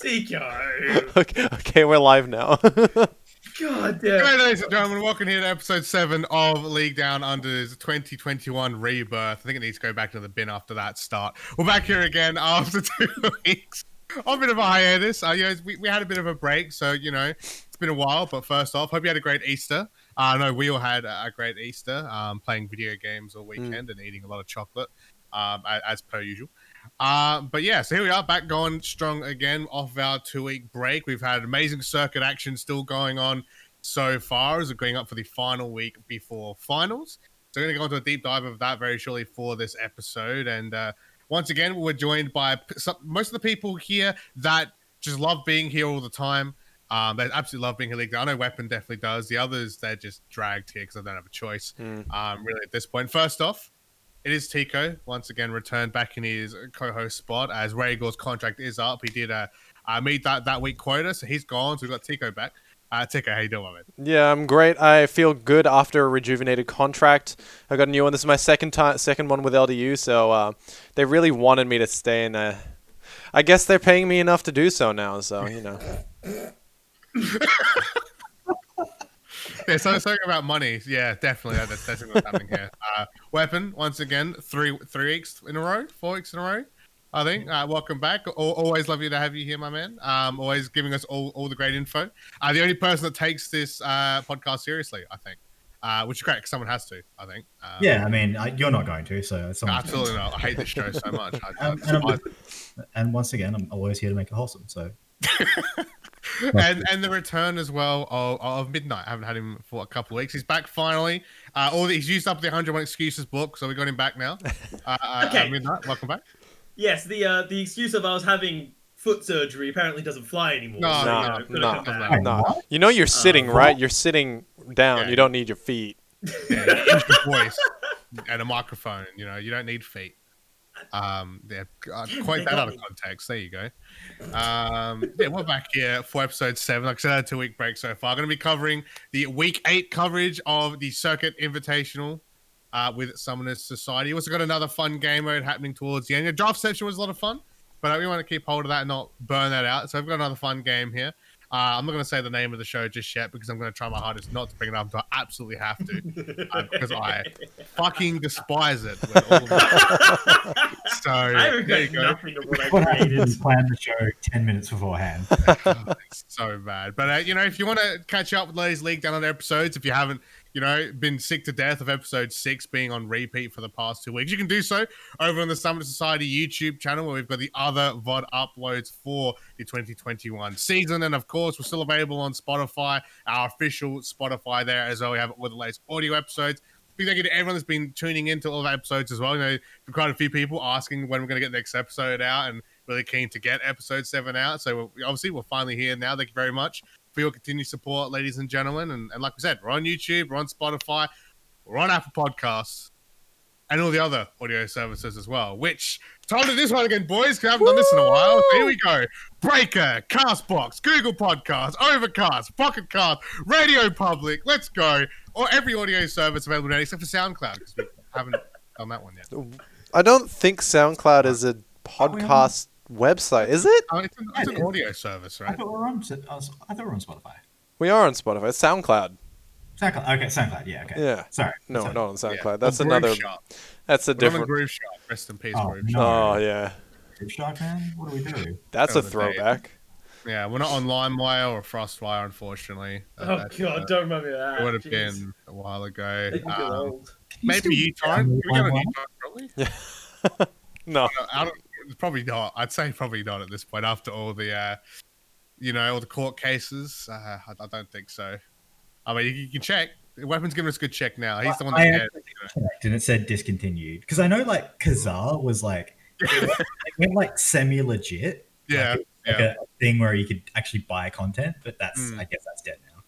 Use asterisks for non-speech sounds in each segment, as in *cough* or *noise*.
Tico. *laughs* Okay, okay, we're live now. *laughs* God Hey, damn. ladies and gentlemen, welcome here to episode seven of League Down Under's 2021 Rebirth. I think it needs to go back to the bin after that start. We're back here again after *laughs* two weeks. A bit of a hiatus. Uh, you know, we, we had a bit of a break, so you know it's been a while. But first off, hope you had a great Easter. Uh, know we all had a a great Easter, um, playing video games all weekend and eating a lot of chocolate, um, as, as per usual. Uh, but yeah, so here we are back going strong again off our two week break. We've had amazing circuit action still going on so far as we're going up for the final week before finals. So we're going to go into a deep dive of that very shortly for this episode. And uh, once again, we're joined by some, most of the people here that just love being here all the time. Um, they absolutely love being here. League. I know Weapon definitely does. The others, they're just dragged here because I don't have a choice. Mm. Um, really, at this point. First off, it is Tico once again returned back in his co-host spot as Rhaegar's contract is up. He did uh, uh, meet that that week quota, so he's gone. So we've got Tico back. Uh, Tico, how you doing, man? yeah, I'm great. I feel good after a rejuvenated contract. I got a new one. This is my second time, second one with LDU, so uh, they really wanted me to stay, and uh, I guess they're paying me enough to do so now. So you know, *laughs* Yeah, so something about money. Yeah, definitely. That's definitely what's happening here. *laughs* Uh, Weapon, once again, three three weeks in a row, four weeks in a row. I think. Uh, welcome back. Al- always lovely to have you here, my man. Um, always giving us all, all the great info. Uh, the only person that takes this uh, podcast seriously, I think, uh, which is great because someone has to. I think. Um, Yeah, I mean, I, you're not going to, so Absolutely not. I hate this show so much. I, *laughs* I Um, and, just- and once again, I'm always here to make it wholesome. So *laughs* and and the return as well of, of Midnight. I haven't had him for a couple of weeks. He's back finally. Uh, all the, he's used up the 101 excuses book, so we got him back now. *laughs* Uh, uh, Okay. uh, Midnight, welcome back. Yes, the uh, the excuse of I was having foot surgery apparently doesn't fly anymore. No, so, no, you know, no, no, come back. Wait, no. You know, you're sitting Uh, right. You're sitting down. Yeah. You don't need your feet. Yeah, use your voice and a microphone. You know, you don't need feet. Um, yeah, uh, *laughs* quite that out of context. There you go. Um, yeah, we're back here for episode seven. Like I said, I had a two week break so far. Going to be covering the week eight coverage of the Circuit Invitational uh, with Summoners Society. We Also got another fun game mode happening towards the end. The draft session was a lot of fun, but we want to keep hold of that and not burn that out. So I've got another fun game here. Uh, I'm not going to say the name of the show just yet because I'm going to try my hardest not to bring it up until I absolutely have to uh, because I *laughs* fucking despise it. With all my- so I there you regret go. nothing of what I created. is plan the show ten minutes beforehand. Oh, *laughs* so bad. But uh, you know, if you want to catch up with Ladies League down on episodes, if you haven't, you know, been sick to death of episode six being on repeat for the past two weeks, you can do so over on the Summoners Society YouTube channel where we've got the other VOD uploads for the 2021 season. And of course, we're still available on Spotify, our official Spotify there as well. We have all the latest audio episodes. Big thank you to everyone that's been tuning into all the episodes as well. You know, quite a few people asking when we're going to get the next episode out and really keen to get episode seven out. So obviously, we're finally here now. Thank you very much for your continued support, ladies and gentlemen. And, and like I said, we're on YouTube, we're on Spotify, we're on Apple Podcasts, and all the other audio services as well. Which time to this one again, boys? 'cause I haven't done this in a while. Here we go: Breaker, Castbox, Google Podcasts, Overcast, Pocket Cast, Radio Public. Let's go! Or every audio service available now except for SoundCloud because we haven't done that one yet. I don't think SoundCloud is a we on? podcast website, is it? Oh, it's, an, it's an audio service, right? I right? thought we were on. I, thought we were on Spotify. We are on Spotify. It's SoundCloud. SoundCloud. Okay, SoundCloud. Yeah. Okay. Yeah. Sorry. No, Sorry. not on SoundCloud. Yeah. That's Or another. Shark. That's a We're on different. Grooveshark. Rest in peace, Oh, Groove no. Shark. Oh yeah, Grooveshark, man. What do we do? that's a That was a day. throwback. Yeah, we're not on LimeWire or FrostWire, unfortunately. Oh that, god, uh, don't remember that. It would have Jeez. been a while ago. Um, old. You maybe still uTorrent. Can we get on LimeWire? you, Torrent, probably? *laughs* No, Uh, I don't, probably not. I'd say probably not at this point after all the, uh, you know, all the court cases. Uh, I, I don't think so. I mean, you, you can check. Weapons giving us a good check now. He's the one I that's actually checked and it said discontinued because I know like Kazaa was like *laughs* it went like semi legit. Yeah, like, yeah. a thing where you could actually buy content, but that's Mm. I guess that's dead now.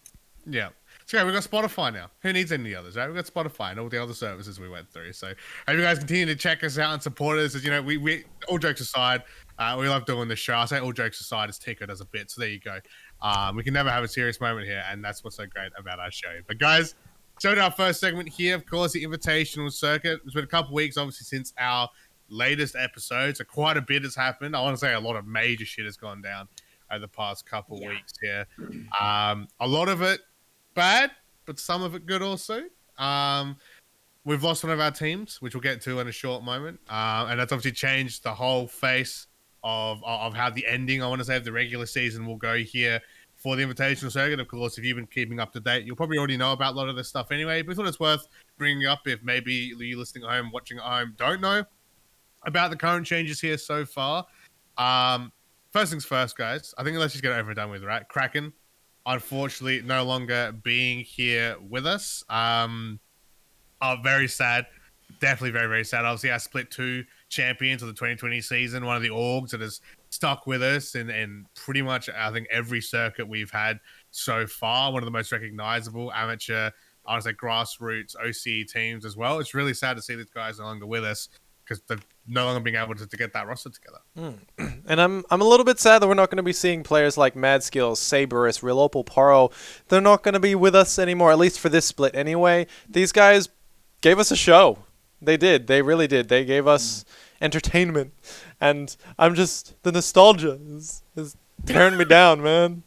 Yeah. Yeah, we've got Spotify now. Who needs any others, right? We've got Spotify and all the other services we went through. So hope you guys continue to check us out and support us. As you know, we, we all jokes aside, uh, we love doing this show. I say all jokes aside as Tico does a bit. So there you go. Um, we can never have a serious moment here, and that's what's so great about our show. But guys, so to our first segment here, of course, the invitational circuit. It's been a couple weeks, obviously, since our latest episode. So quite a bit has happened. I want to say a lot of major shit has gone down over the past couple Yeah. weeks here. Um, a lot of it bad, but some of it good also. Um, we've lost one of our teams, which we'll get to in a short moment, uh, and that's obviously changed the whole face of of how the ending. I want to say of the regular season will go here for the Invitational Circuit. Of course, if you've been keeping up to date, you'll probably already know about a lot of this stuff anyway. But we thought it's worth bringing up if maybe you listening at home, watching at home, don't know about the current changes here so far. Um, first things first, guys. I think let's just get it over and done with, right? Kraken, unfortunately, no longer being here with us. Um, oh, very sad. Definitely very, very sad. Obviously, I split two champions of the 2020 season, one of the orgs that has stuck with us in, in pretty much, I think, every circuit we've had so far. One of the most recognizable amateur, I would say, grassroots OCE teams as well. It's really sad to see these guys no longer with us because they're no longer being able to, to get that roster together. Hmm. *clears throat* And I'm I'm a little bit sad that we're not going to be seeing players like Mad Skills, Saberus, Real Opal, Paro. They're not going to be with us anymore, at least for this split anyway. These guys gave us a show. They did. They really did. They gave us hmm. entertainment. And I'm just the nostalgia is, is tearing me down, man.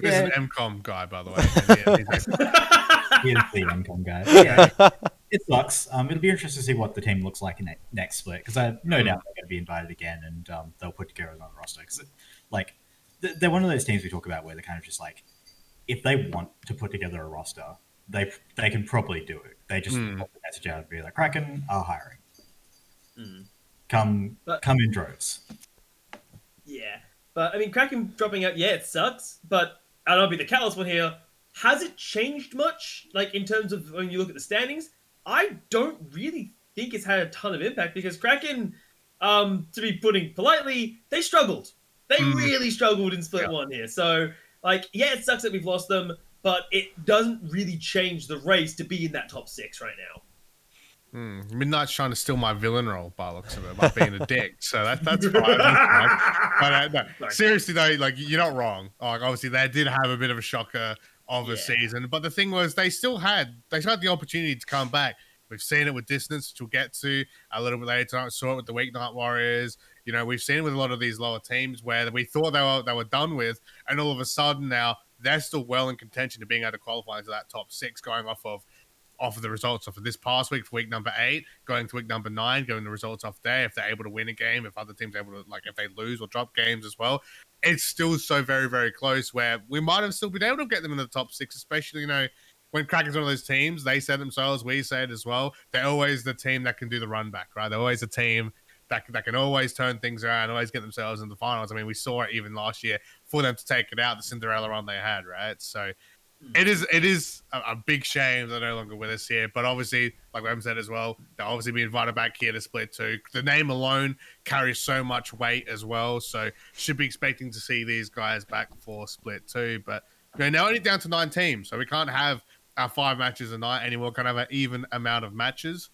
This Yeah. is an MCOM guy, by the way. *laughs* He's like, He is the MCOM guy. Yeah, *laughs* it sucks. Um, it'll be interesting to see what the team looks like in that next split because I have no doubt they're going to be invited again and um, they'll put together another roster. Because, like, they're one of those teams we talk about where they're kind of just like, if they want to put together a roster, they they can probably do it. They just Hmm. put the message out and be like, Kraken are hiring. Hmm. Come, But- come in droves. Yeah, but I mean, Kraken dropping out. Yeah, it sucks. But and I'll be the callous one here. Has it changed much? Like in terms of when you look at the standings, I don't really think it's had a ton of impact because Kraken, um, to be putting politely, they struggled. They Mm. really struggled in split Yeah. one here. So like, yeah, it sucks that we've lost them, but it doesn't really change the race to be in that top six right now. hmm, Midnight's trying to steal my villain role by looks of it, by being a dick. So that, that's fine. That's. *laughs* But uh, no, seriously, though, like, you're not wrong. Like, obviously, they did have a bit of a shocker of a Yeah. season. But the thing was, they still had they still had the opportunity to come back. We've seen it with Dissonance, which we'll get to a little bit later tonight. Saw it with the Weeknight Warriors. You know, we've seen it with a lot of these lower teams where we thought they were they were done with, and all of a sudden now they're still well in contention to being able to qualify into that top six, going off of off of the results off of this past week for week number eight, going to week number nine, going the results off there. If they're able to win a game, if other teams are able to like if they lose or drop games as well, it's still so very very close. Where we might have still been able to get them in the top six, especially you know when Kraken's one of those teams. They say themselves, we say it as well. They're always the team that can do the run back, right? They're always a team. That, that can always turn things around, always get themselves in the finals. I mean, we saw it even last year for them to take it out, the Cinderella run they had, right? So it is it is a, a big shame they're no longer with us here. But obviously, like Wem said as well, they'll obviously be invited back here to split two. The name alone carries so much weight as well, so should be expecting to see these guys back for split two. But you know, now only down to nine teams, so we can't have our five matches a night anymore. Can't have an even amount of matches.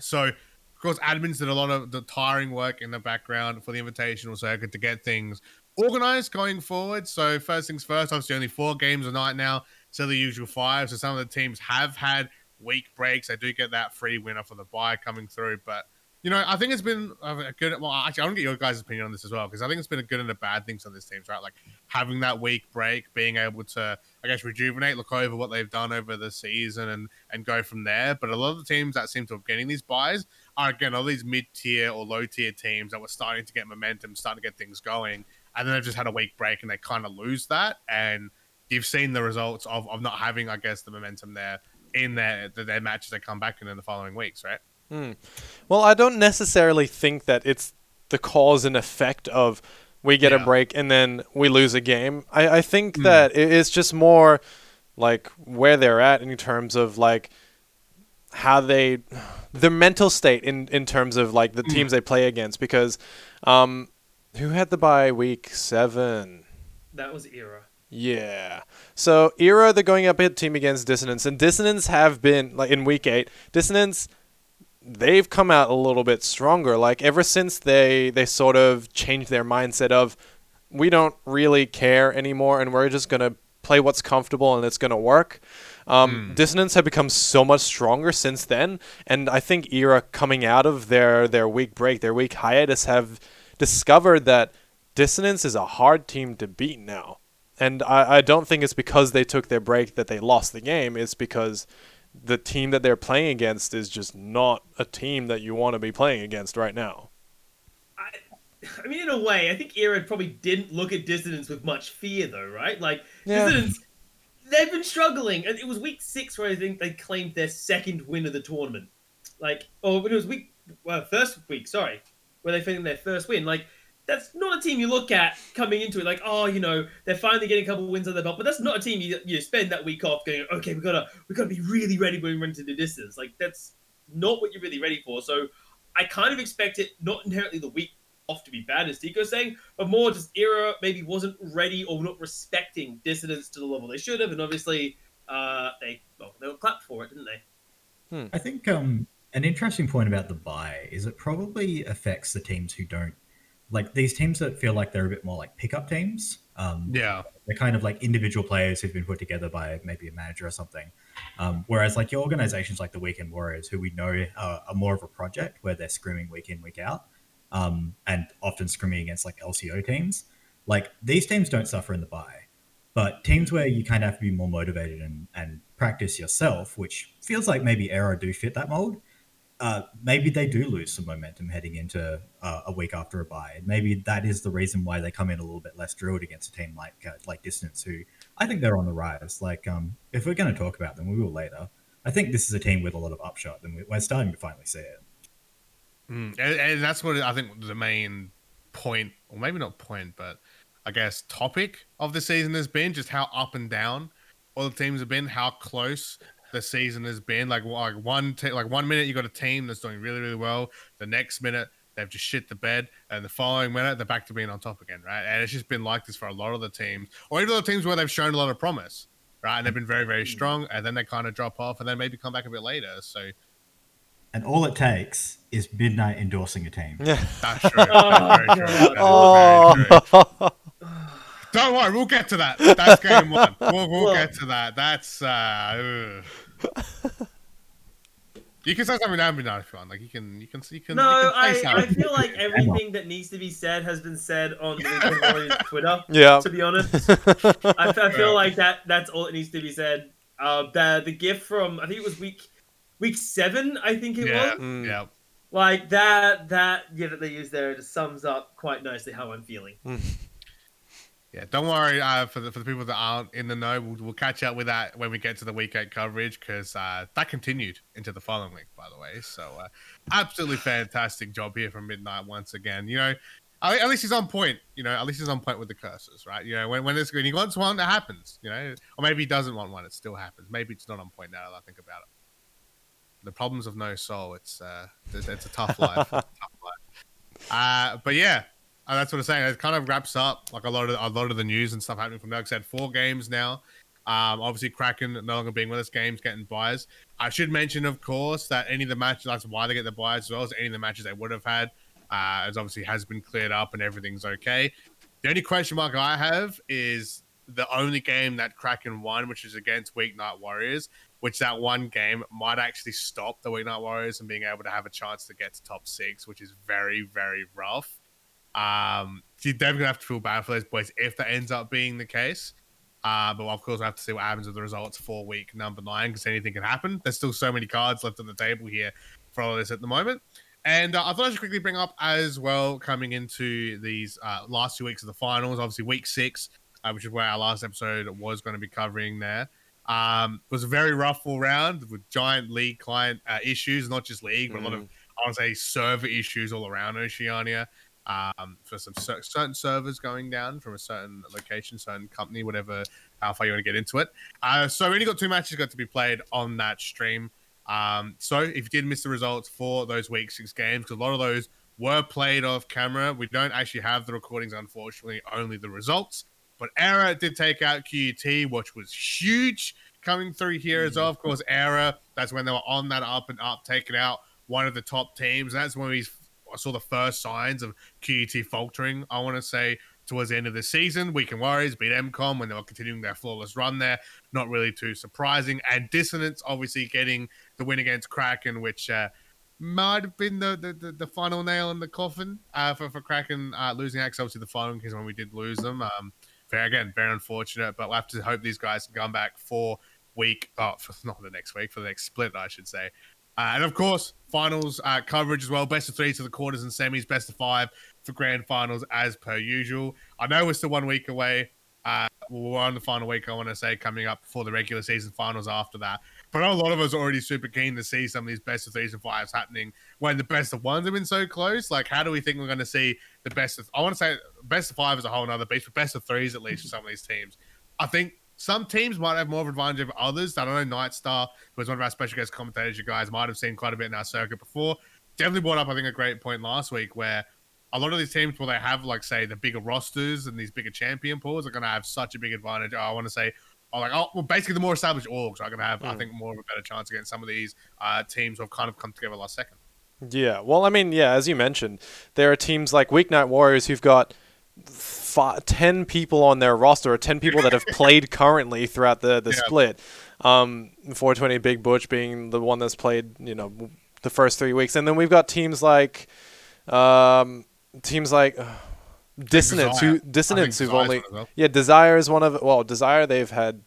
So, of course, admins did a lot of the tiring work in the background for the invitational circuit to get things organized going forward. So, first things first, obviously, only four games a night now, so the usual five. So, some of the teams have had week breaks. They do get that free winner for the buy coming through, but you know, I think it's been a good. Well, actually, I want to get your guys' opinion on this as well because I think it's been a good and a bad thing on this teams, right? Like having that week break, being able to, I guess, rejuvenate, look over what they've done over the season, and and go from there. But a lot of the teams that seem to have getting these buys are again all these mid tier or low tier teams that were starting to get momentum, starting to get things going, and then they've just had a week break and they kind of lose that. And you've seen the results of of not having, I guess, the momentum there in their their matches they come back in in the following weeks, right? Hmm. Well, I don't necessarily think that it's the cause and effect of we get a break and then we lose a game. I, I think hmm. that it is just more like where they're at in terms of like how they their mental state in in terms of like the hmm. teams they play against because um who had the bye week 7 That was era. yeah. So era they're going up a team against Dissonance, and Dissonance have been like in week eight. Dissonance they've come out a little bit stronger. Like ever since they they sort of changed their mindset of we don't really care anymore, and we're just gonna play what's comfortable and it's gonna work. Um, Hmm. Dissonance have become so much stronger since then, and I think Era coming out of their their week break, their week hiatus, have discovered that Dissonance is a hard team to beat now. And I, I don't think it's because they took their break that they lost the game. It's because the team that they're playing against is just not a team that you want to be playing against right now. I, I mean, in a way, I think Era probably didn't look at Dissonance with much fear, though, right? Like, Yeah. Dissonance, they've been struggling. And it was week six where I think they claimed their second win of the tournament. Like, oh, when it was week, well, first week, sorry, where they found their first win. Like, that's not a team you look at coming into it like, oh, you know, they're finally getting a couple of wins on their belt. But that's not a team you, you spend that week off going, okay, we gotta we gotta be really ready when we run to the distance. Like that's not what you're really ready for. So I kind of expect it not inherently the week off to be bad, as Tico's saying, but more just era maybe wasn't ready or not respecting Dissonance to the level they should have, and obviously uh, they well they were clapped for it, didn't they? I think um, an interesting point about the buy is it probably affects the teams who don't like these teams that feel like they're a bit more like pickup teams. Um, Yeah. they're kind of like individual players who've been put together by maybe a manager or something. Um, whereas like your organizations like the Weekend Warriors, who we know are, are more of a project where they're scrimming week in week out, um, and often scrimming against like LCO teams. Like these teams don't suffer in the buy, but teams where you kind of have to be more motivated and, and practice yourself, which feels like maybe Era do fit that mold. Uh, maybe they do lose some momentum heading into uh, a week after a bye. And maybe that is the reason why they come in a little bit less drilled against a team like uh, like Dissonance, who I think they're on the rise. Like, um, if we're going to talk about them, we will later. I think this is a team with a lot of upshot, and we- we're starting to finally see it. Mm, and, and that's what I think the main point, or maybe not point, but I guess topic of the season has been just how up and down all the teams have been, how close the season has been. Like, like one, te- like one minute you got a team that's doing really, really well. The next minute they've just shit the bed, and the following minute they're back to being on top again, right? And it's just been like this for a lot of the teams, or even the teams where they've shown a lot of promise, right? And they've been very, very strong, and then they kind of drop off, and then maybe come back a bit later. So And all it takes is midnight endorsing a team. Yeah. that's true. That's very true. That is Oh. very *laughs* true. Don't worry, we'll get to that. That's game one. We'll, we'll Well- get to that. That's uh. ugh. You can say something now, but not if you want. Like you can, you can, you can. No, you can I, I feel like everything that needs to be said has been said on the Weekend Warriors *laughs* Twitter. Yeah. To be honest, *laughs* I, I feel like that that's all that needs to be said. Uh, the the gift from I think it was week week seven. I think it yeah, was Mm. yeah. like that that yeah that they used there just sums up quite nicely how I'm feeling. Yeah, don't worry uh, for the for the people that aren't in the know. We'll, we'll catch up with that when we get to the week eight coverage because uh, that continued into the following week, by the way. So, uh, absolutely fantastic job here from Midnight once again. You know, at least he's on point. You know, at least he's on point with the curses, right? You know, when when, it's, when he wants one, it happens. You know, or maybe he doesn't want one, it still happens. Maybe it's not on point now that I think about it. The problems of no soul. It's uh, it's, it's a tough life. *laughs* tough life. Uh, but yeah, uh, that's what I'm saying. It kind of wraps up like a lot of a lot of the news and stuff happening from there. Like I said, four games now. Um, obviously, Kraken no longer being with us, games getting buys. I should mention, of course, that any of the matches, that's why they get the buys as well as any of the matches they would have had, uh, as obviously has been cleared up and everything's okay. The only question mark I have is the only game that Kraken won, which is against Weeknight Warriors, which that one game might actually stop the Weeknight Warriors from being able to have a chance to get to top six, which is very, very rough. Um, so you're definitely gonna have to feel bad for those boys if that ends up being the case. Uh, but of course, we have to see what happens with the results for week number nine because anything can happen. There's still so many cards left on the table here for all of this at the moment. And uh, I thought I should quickly bring up as well, coming into these uh, last two weeks of the finals, obviously week six, uh, which is where our last episode was going to be covering there. Um, was a very rough all round with giant league client uh, issues, not just league, but a lot of, I want to say, server issues all around Oceania um, for some cer- certain servers going down from a certain location, certain company, whatever, how far you want to get into it. Uh, so we only got two matches got to be played on that stream. Um, so if you did miss the results for those week six games, because a lot of those were played off camera, we don't actually have the recordings, unfortunately, only the results. But Era did take out QUT, which was huge coming through here as well. Of course, Era, that's when they were on that up and up, taking out one of the top teams. That's when we I saw the first signs of QUT faltering, I want to say, towards the end of the season. Weekend Warriors beat MCOM when they were continuing their flawless run there. Not really too surprising. And Dissonance obviously getting the win against Kraken, which uh, might have been the, the, the, the, final nail in the coffin uh, for, for Kraken uh, losing X. Obviously, the final is when we did lose them. Um, very, again, very unfortunate, but we'll have to hope these guys can come back for week, oh, for, not the next week, for the next split, I should say. Uh, and of course, finals uh, coverage as well. Best of three to the quarters and semis, best of five for grand finals as per usual. I know we're still one week away. Uh, we're on the final week, I want to say, coming up before the regular season finals after that. But a lot of us are already super keen to see some of these best of threes and fives happening when the best of ones have been so close. Like, how do we think we're going to see the best of? I want to say best of five is a whole other beast, but best of threes at least for some of these teams. I think some teams might have more of an advantage of others. I don't know. Nightstar, who was one of our special guest commentators, you guys might have seen quite a bit in our circuit before. Definitely brought up, I think, a great point last week where a lot of these teams where they have like say the bigger rosters and these bigger champion pools are going to have such a big advantage. I want to say, oh, like oh, well, basically the more established orgs are going to have, mm. I think, more of a better chance against some of these uh, teams who have kind of come together last second. Yeah, well, I mean, yeah, as you mentioned, there are teams like Weeknight Warriors who've got five, 10 people on their roster, or 10 people that have *laughs* played currently throughout the, the yeah. split. Um, 420 Big Butch being the one that's played, you know, the first three weeks. And then we've got teams like um, teams like uh, Dissonance, who Dissonance, who've only well. yeah, Desire is one of well, Desire they've had.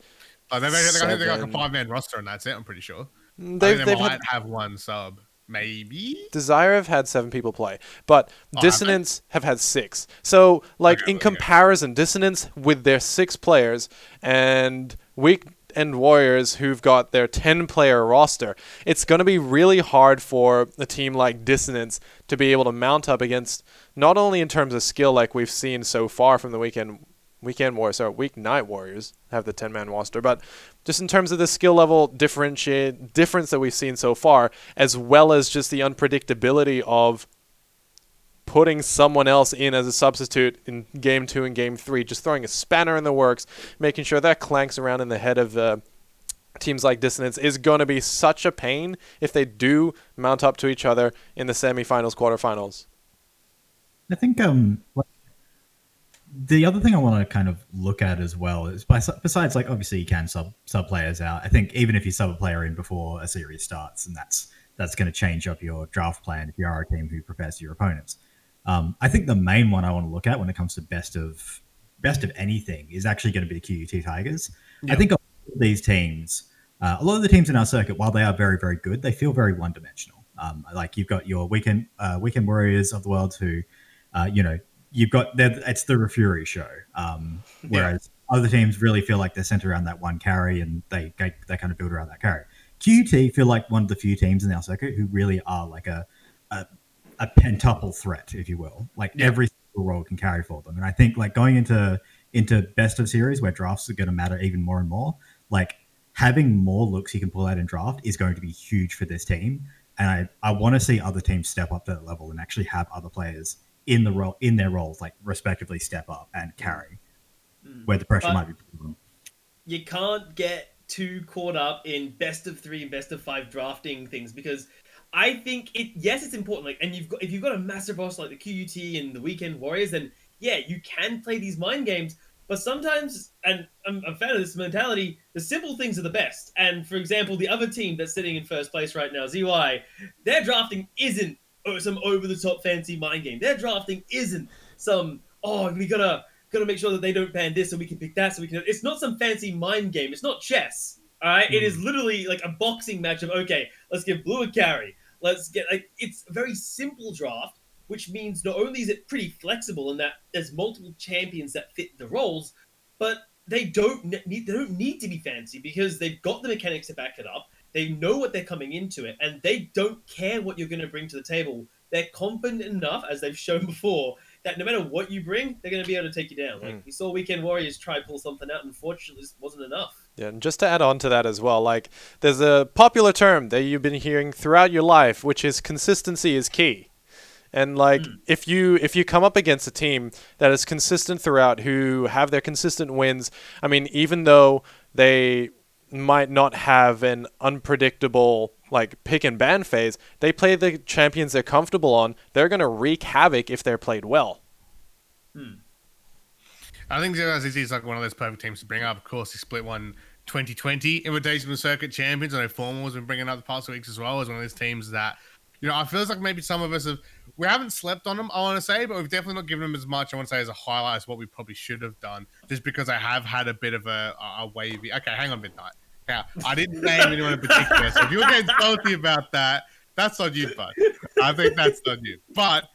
Oh, they've, they've, they've got like a five man roster, and that's it. I'm pretty sure. They've, they might had, have one sub, maybe. Desire have had seven people play, but oh, Dissonance have, have, had six. So, like okay, in comparison, Dissonance with their six players and Weak and Warriors who've got their 10 player roster, it's going to be really hard for a team like Dissonance to be able to mount up against not only in terms of skill like we've seen so far from the weekend weekend warriors or weeknight warriors have the 10 man roster but just in terms of the skill level differentiate difference that we've seen so far as well as just the unpredictability of putting someone else in as a substitute in game two and game three, just throwing a spanner in the works, making sure that clanks around in the head of uh, teams like Dissonance is going to be such a pain if they do mount up to each other in the semifinals, quarterfinals. I think um, the other thing I want to kind of look at as well is by, besides like obviously you can sub sub players out. I think even if you sub a player in before a series starts, and that's that's going to change up your draft plan if you are a team who prepares your opponents. Um, I think the main one I want to look at when it comes to best of best of anything is actually going to be the QUT Tigers. I think these teams, uh, a lot of the teams in our circuit, while they are very very good, they feel very one dimensional. Um, like you've got your weekend uh, weekend warriors of the world who, uh, you know, you've got it's the Refury show. Um, whereas yeah. other teams really feel like they're centered around that one carry and they, they they kind of build around that carry. QT feel like one of the few teams in our circuit who really are like a, a a pentuple threat, if you will. Like yeah. every single role can carry for them. And I think like going into into best of series where drafts are going to matter even more and more, like having more looks you can pull out in draft is going to be huge for this team. And I, I want to see other teams step up to that level and actually have other players in the role in their roles, like respectively step up and carry mm. where the pressure but might be put on. You can't get too caught up in best of three and best of five drafting things because I think it. Yes, it's important. Like, and you've got if you've got a massive roster like the QUT and the Weekend Warriors, then yeah, you can play these mind games. But sometimes, and I'm a fan of this mentality, the simple things are the best. And for example, the other team that's sitting in first place right now, ZY, their drafting isn't some over the top fancy mind game. Their drafting isn't some oh we gotta gotta make sure that they don't ban this and we can pick that so we can. It's not some fancy mind game. It's not chess. All right, mm. it is hmm. literally like a boxing match of okay, let's give blue a carry, let's get like it's a very simple draft, which means not only is it pretty flexible in that there's multiple champions that fit the roles, but they don't need they don't need to be fancy because they've got the mechanics to back it up. They know what they're coming into it, and they don't care what you're going to bring to the table. They're confident enough, as they've shown before, that no matter what you bring, they're going to be able to take you down. Like mm. we saw Weekend Warriors try pull something out, and unfortunately, this wasn't enough. Yeah, and just to add on to that as well, like there's a popular term that you've been hearing throughout your life, which is consistency is key. And like mm. if you if you come up against a team that is consistent throughout, who have their consistent wins, I mean, even though they might not have an unpredictable like pick and ban phase, they play the champions they're comfortable on. They're gonna wreak havoc if they're played well. Hmm. I think ZYZZ is like one of those perfect teams to bring up. Of course, he split one 2020 Invitational Circuit champions. I know Formal has been bringing up the past weeks as well as one of those teams that, you know, I feels like maybe some of us have, we haven't slept on them, I want to say, but we've definitely not given them as much, I want to say, as a highlight as what we probably should have done, just because I have had a bit of a, a wavy. Okay, hang on, Midnight. Yeah, I didn't name anyone in particular. So if you're getting salty about that, that's on you, bud. I think that's on you. But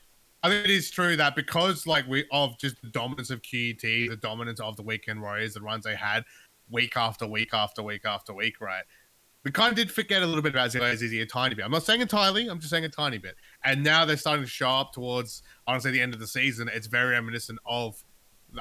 I think it is true that because like we of just the dominance of QUT, the dominance of the weekend warriors, the runs they had week after week after week after week, right? We kind of did forget a little bit about ZYZZ a tiny bit. I'm not saying entirely, I'm just saying a tiny bit. And now they're starting to show up towards honestly the end of the season. It's very reminiscent of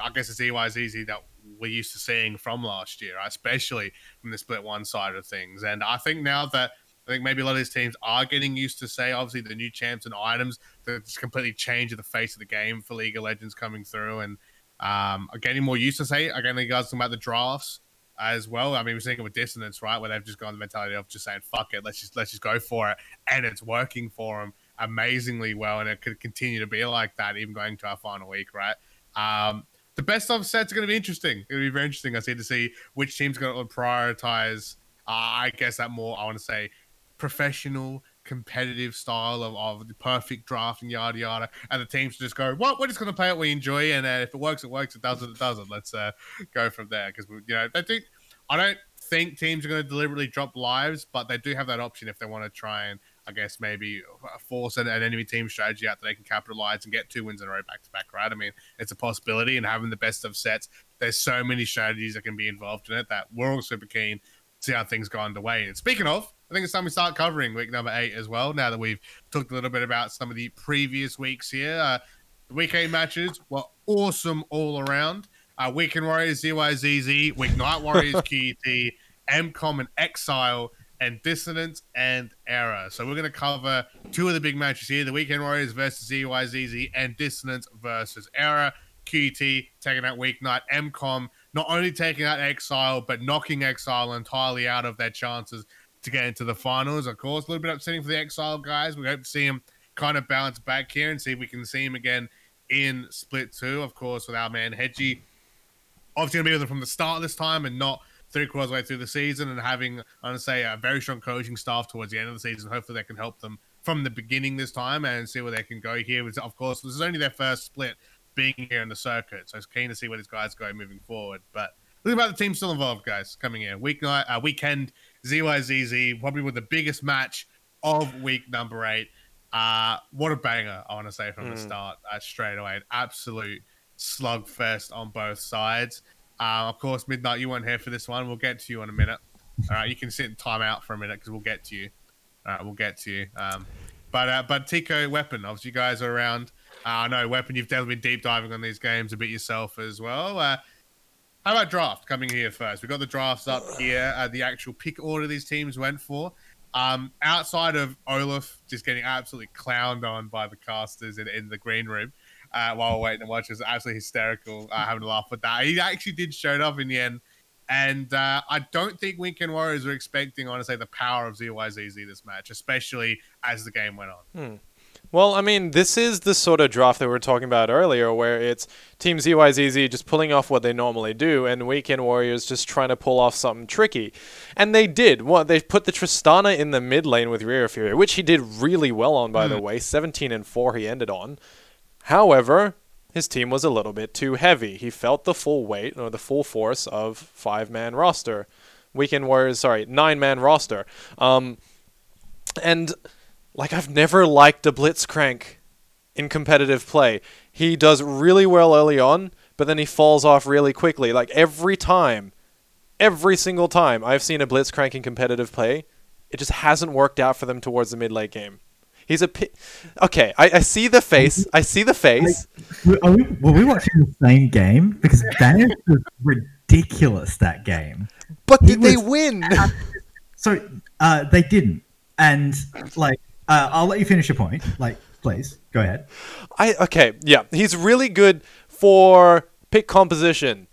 I guess the ZYZZ that we're used to seeing from last year, especially from the split one side of things. And I think now that I think maybe a lot of these teams are getting used to say, obviously, the new champs and items that just completely change the face of the game for League of Legends coming through, and um, are getting more used to say. Again, you guys talking about the drafts as well. I mean, we're seeing it with Dissonance, right, where they've just gone the mentality of just saying, "Fuck it, let's just let's just go for it," and it's working for them amazingly well, and it could continue to be like that even going to our final week, right? Um, the best of sets are going to be interesting. It'll be very interesting. I see to see which team's going to prioritize. Uh, I guess that more. I want to say professional, competitive style of, of the perfect draft and yada yada, and the teams just go, "What? we're just going to play what we enjoy, and uh, if it works, it works. It doesn't, it doesn't. Let's uh, go from there." Because you know, I think I don't think teams are going to deliberately drop lives, but they do have that option if they want to try and I guess maybe force an, an, enemy team strategy out that they can capitalize and get two wins in a row back to back, right? I mean, it's a possibility, and having the best of sets, there's so many strategies that can be involved in it that we're all super keen to see how things go underway. And speaking of, I think it's time we start covering week number eight as well. Now that we've talked a little bit about some of the previous weeks here, uh, the week eight matches were awesome all around. Uh, Weekend Warriors, ZYZZ, Week Night Warriors, *laughs* QUT, MCOM, and Exile and Dissonance and Era. So we're going to cover two of the big matches here: the Weekend Warriors versus ZYZZ and Dissonance versus Era. QT taking out Weeknight. MCOM not only taking out Exile, but knocking Exile entirely out of their chances to get into the finals. Of course, a little bit upsetting for the Exile guys. We hope to see him kind of bounce back here and see if we can see him again in Split 2. Of course, with our man Hedgie. Obviously, going to be with him from the start this time and not three quarters way through the season and having, I want to say, a very strong coaching staff towards the end of the season. Hopefully, they can help them from the beginning this time and see where they can go here. Of course, this is only their first split being here in the circuit, so it's keen to see where these guys go moving forward. But look about the team still involved, guys, coming in week night, uh, weekend. ZYZZ probably with the biggest match of week number eight. Uh, what a banger! I want to say from mm. the start, uh, straight away, an absolute slugfest on both sides. Uh, of course, Midnight, you weren't here for this one. We'll get to you in a minute. All right, you can sit and time out for a minute because we'll get to you. All right, we'll get to you. Um, but uh, but Tico, Weapon, obviously you guys are around. Uh, I know Weapon, you've definitely been deep diving on these games a bit yourself as well. Uh, how about draft coming here first? We've got the drafts up here. Uh, the actual pick order these teams went for. Um, outside of Olaf just getting absolutely clowned on by the casters in, in the green room, uh, while we're waiting to watch. It was absolutely hysterical, uh, having a laugh with that. He actually did show up in the end. And uh, I don't think Weekend Warriors were expecting, honestly, the power of ZYZZ this match, especially as the game went on. Hmm. Well, I mean, this is the sort of draft that we were talking about earlier, where it's Team ZYZZ just pulling off what they normally do, and Weekend Warriors just trying to pull off something tricky. And they did. What they put the Tristana in the mid lane with Rhea Fury, which he did really well on, by mm. the hmm. way. 17 and 4 he ended on. However, his team was a little bit too heavy. He felt the full weight or the full force of five man roster. Weekend Warriors, sorry, nine man roster. Um, and like I've never liked a Blitzcrank in competitive play. He does really well early on, but then he falls off really quickly. Like every time, every single time I've seen a Blitzcrank in competitive play, it just hasn't worked out for them towards the mid late game. He's a pi- okay. I, I see the face. I see the face. Like, are we, were we watching the same game? Because that is ridiculous. That game. But did they win? *laughs* so uh, they didn't. And like, uh, I'll let you finish your point. Like, please go ahead. I okay. Yeah, he's really good for pick composition.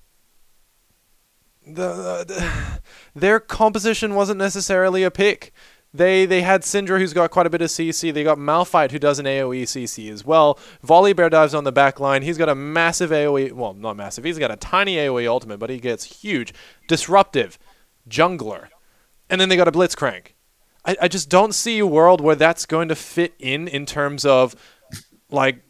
The, the *sighs* their composition wasn't necessarily a pick They they had Syndra who's got quite a bit of CC. They got Malphite who does an AoE CC as well. Volibear dives on the back line. He's got a massive AoE. Well, not massive. He's got a tiny AoE ultimate, but he gets huge. Disruptive, jungler, and then they got a Blitzcrank. I, I just don't see a world where that's going to fit in in terms of like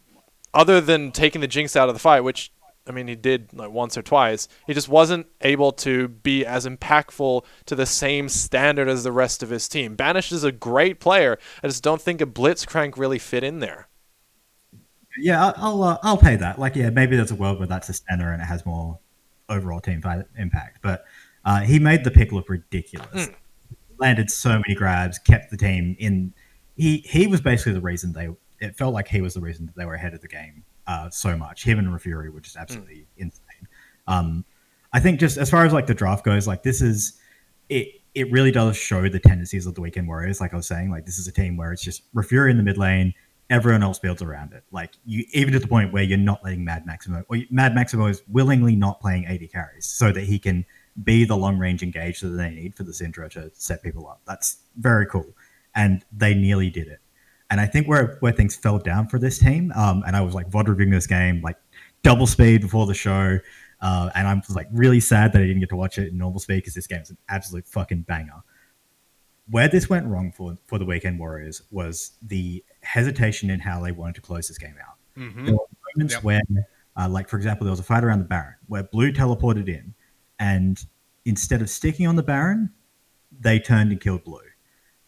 other than taking the Jinx out of the fight, which I mean he did like once or twice. He just wasn't able to be as impactful to the same standard as the rest of his team. Banished is a great player. I just don't think a Blitzcrank really fit in there. Yeah, I'll I'll, uh, I'll pay that. Like, yeah, maybe there's a world where that's a standard and it has more overall team impact. But uh, he made the pick look ridiculous. Landed so many grabs, kept the team in. He he was basically the reason they. It felt like he was the reason that they were ahead of the game uh, so much. Him and Rafuri were just absolutely insane. Um, I think just as far as like the draft goes, like this is it. It really does show the tendencies of the Weekend Warriors. Like I was saying, like this is a team where it's just Rafuri in the mid lane, everyone else builds around it. Like you, even to the point where you're not letting Mad Maximo, or Mad Maximo is willingly not playing AD carries so that he can be the long range engage that they need for the Syndra to set people up. That's very cool, and they nearly did it. And I think where where things fell down for this team, um, and I was like VOD reviewing this game like double speed before the show, uh, and I'm like really sad that I didn't get to watch it in normal speed because this game is an absolute fucking banger where this went wrong for for the Weekend Warriors was the hesitation in how they wanted to close this game out. Mhm. There were moments Yep. where, uh, like for example, there was a fight around the Baron where Blue teleported in, and instead of sticking on the Baron, they turned and killed Blue,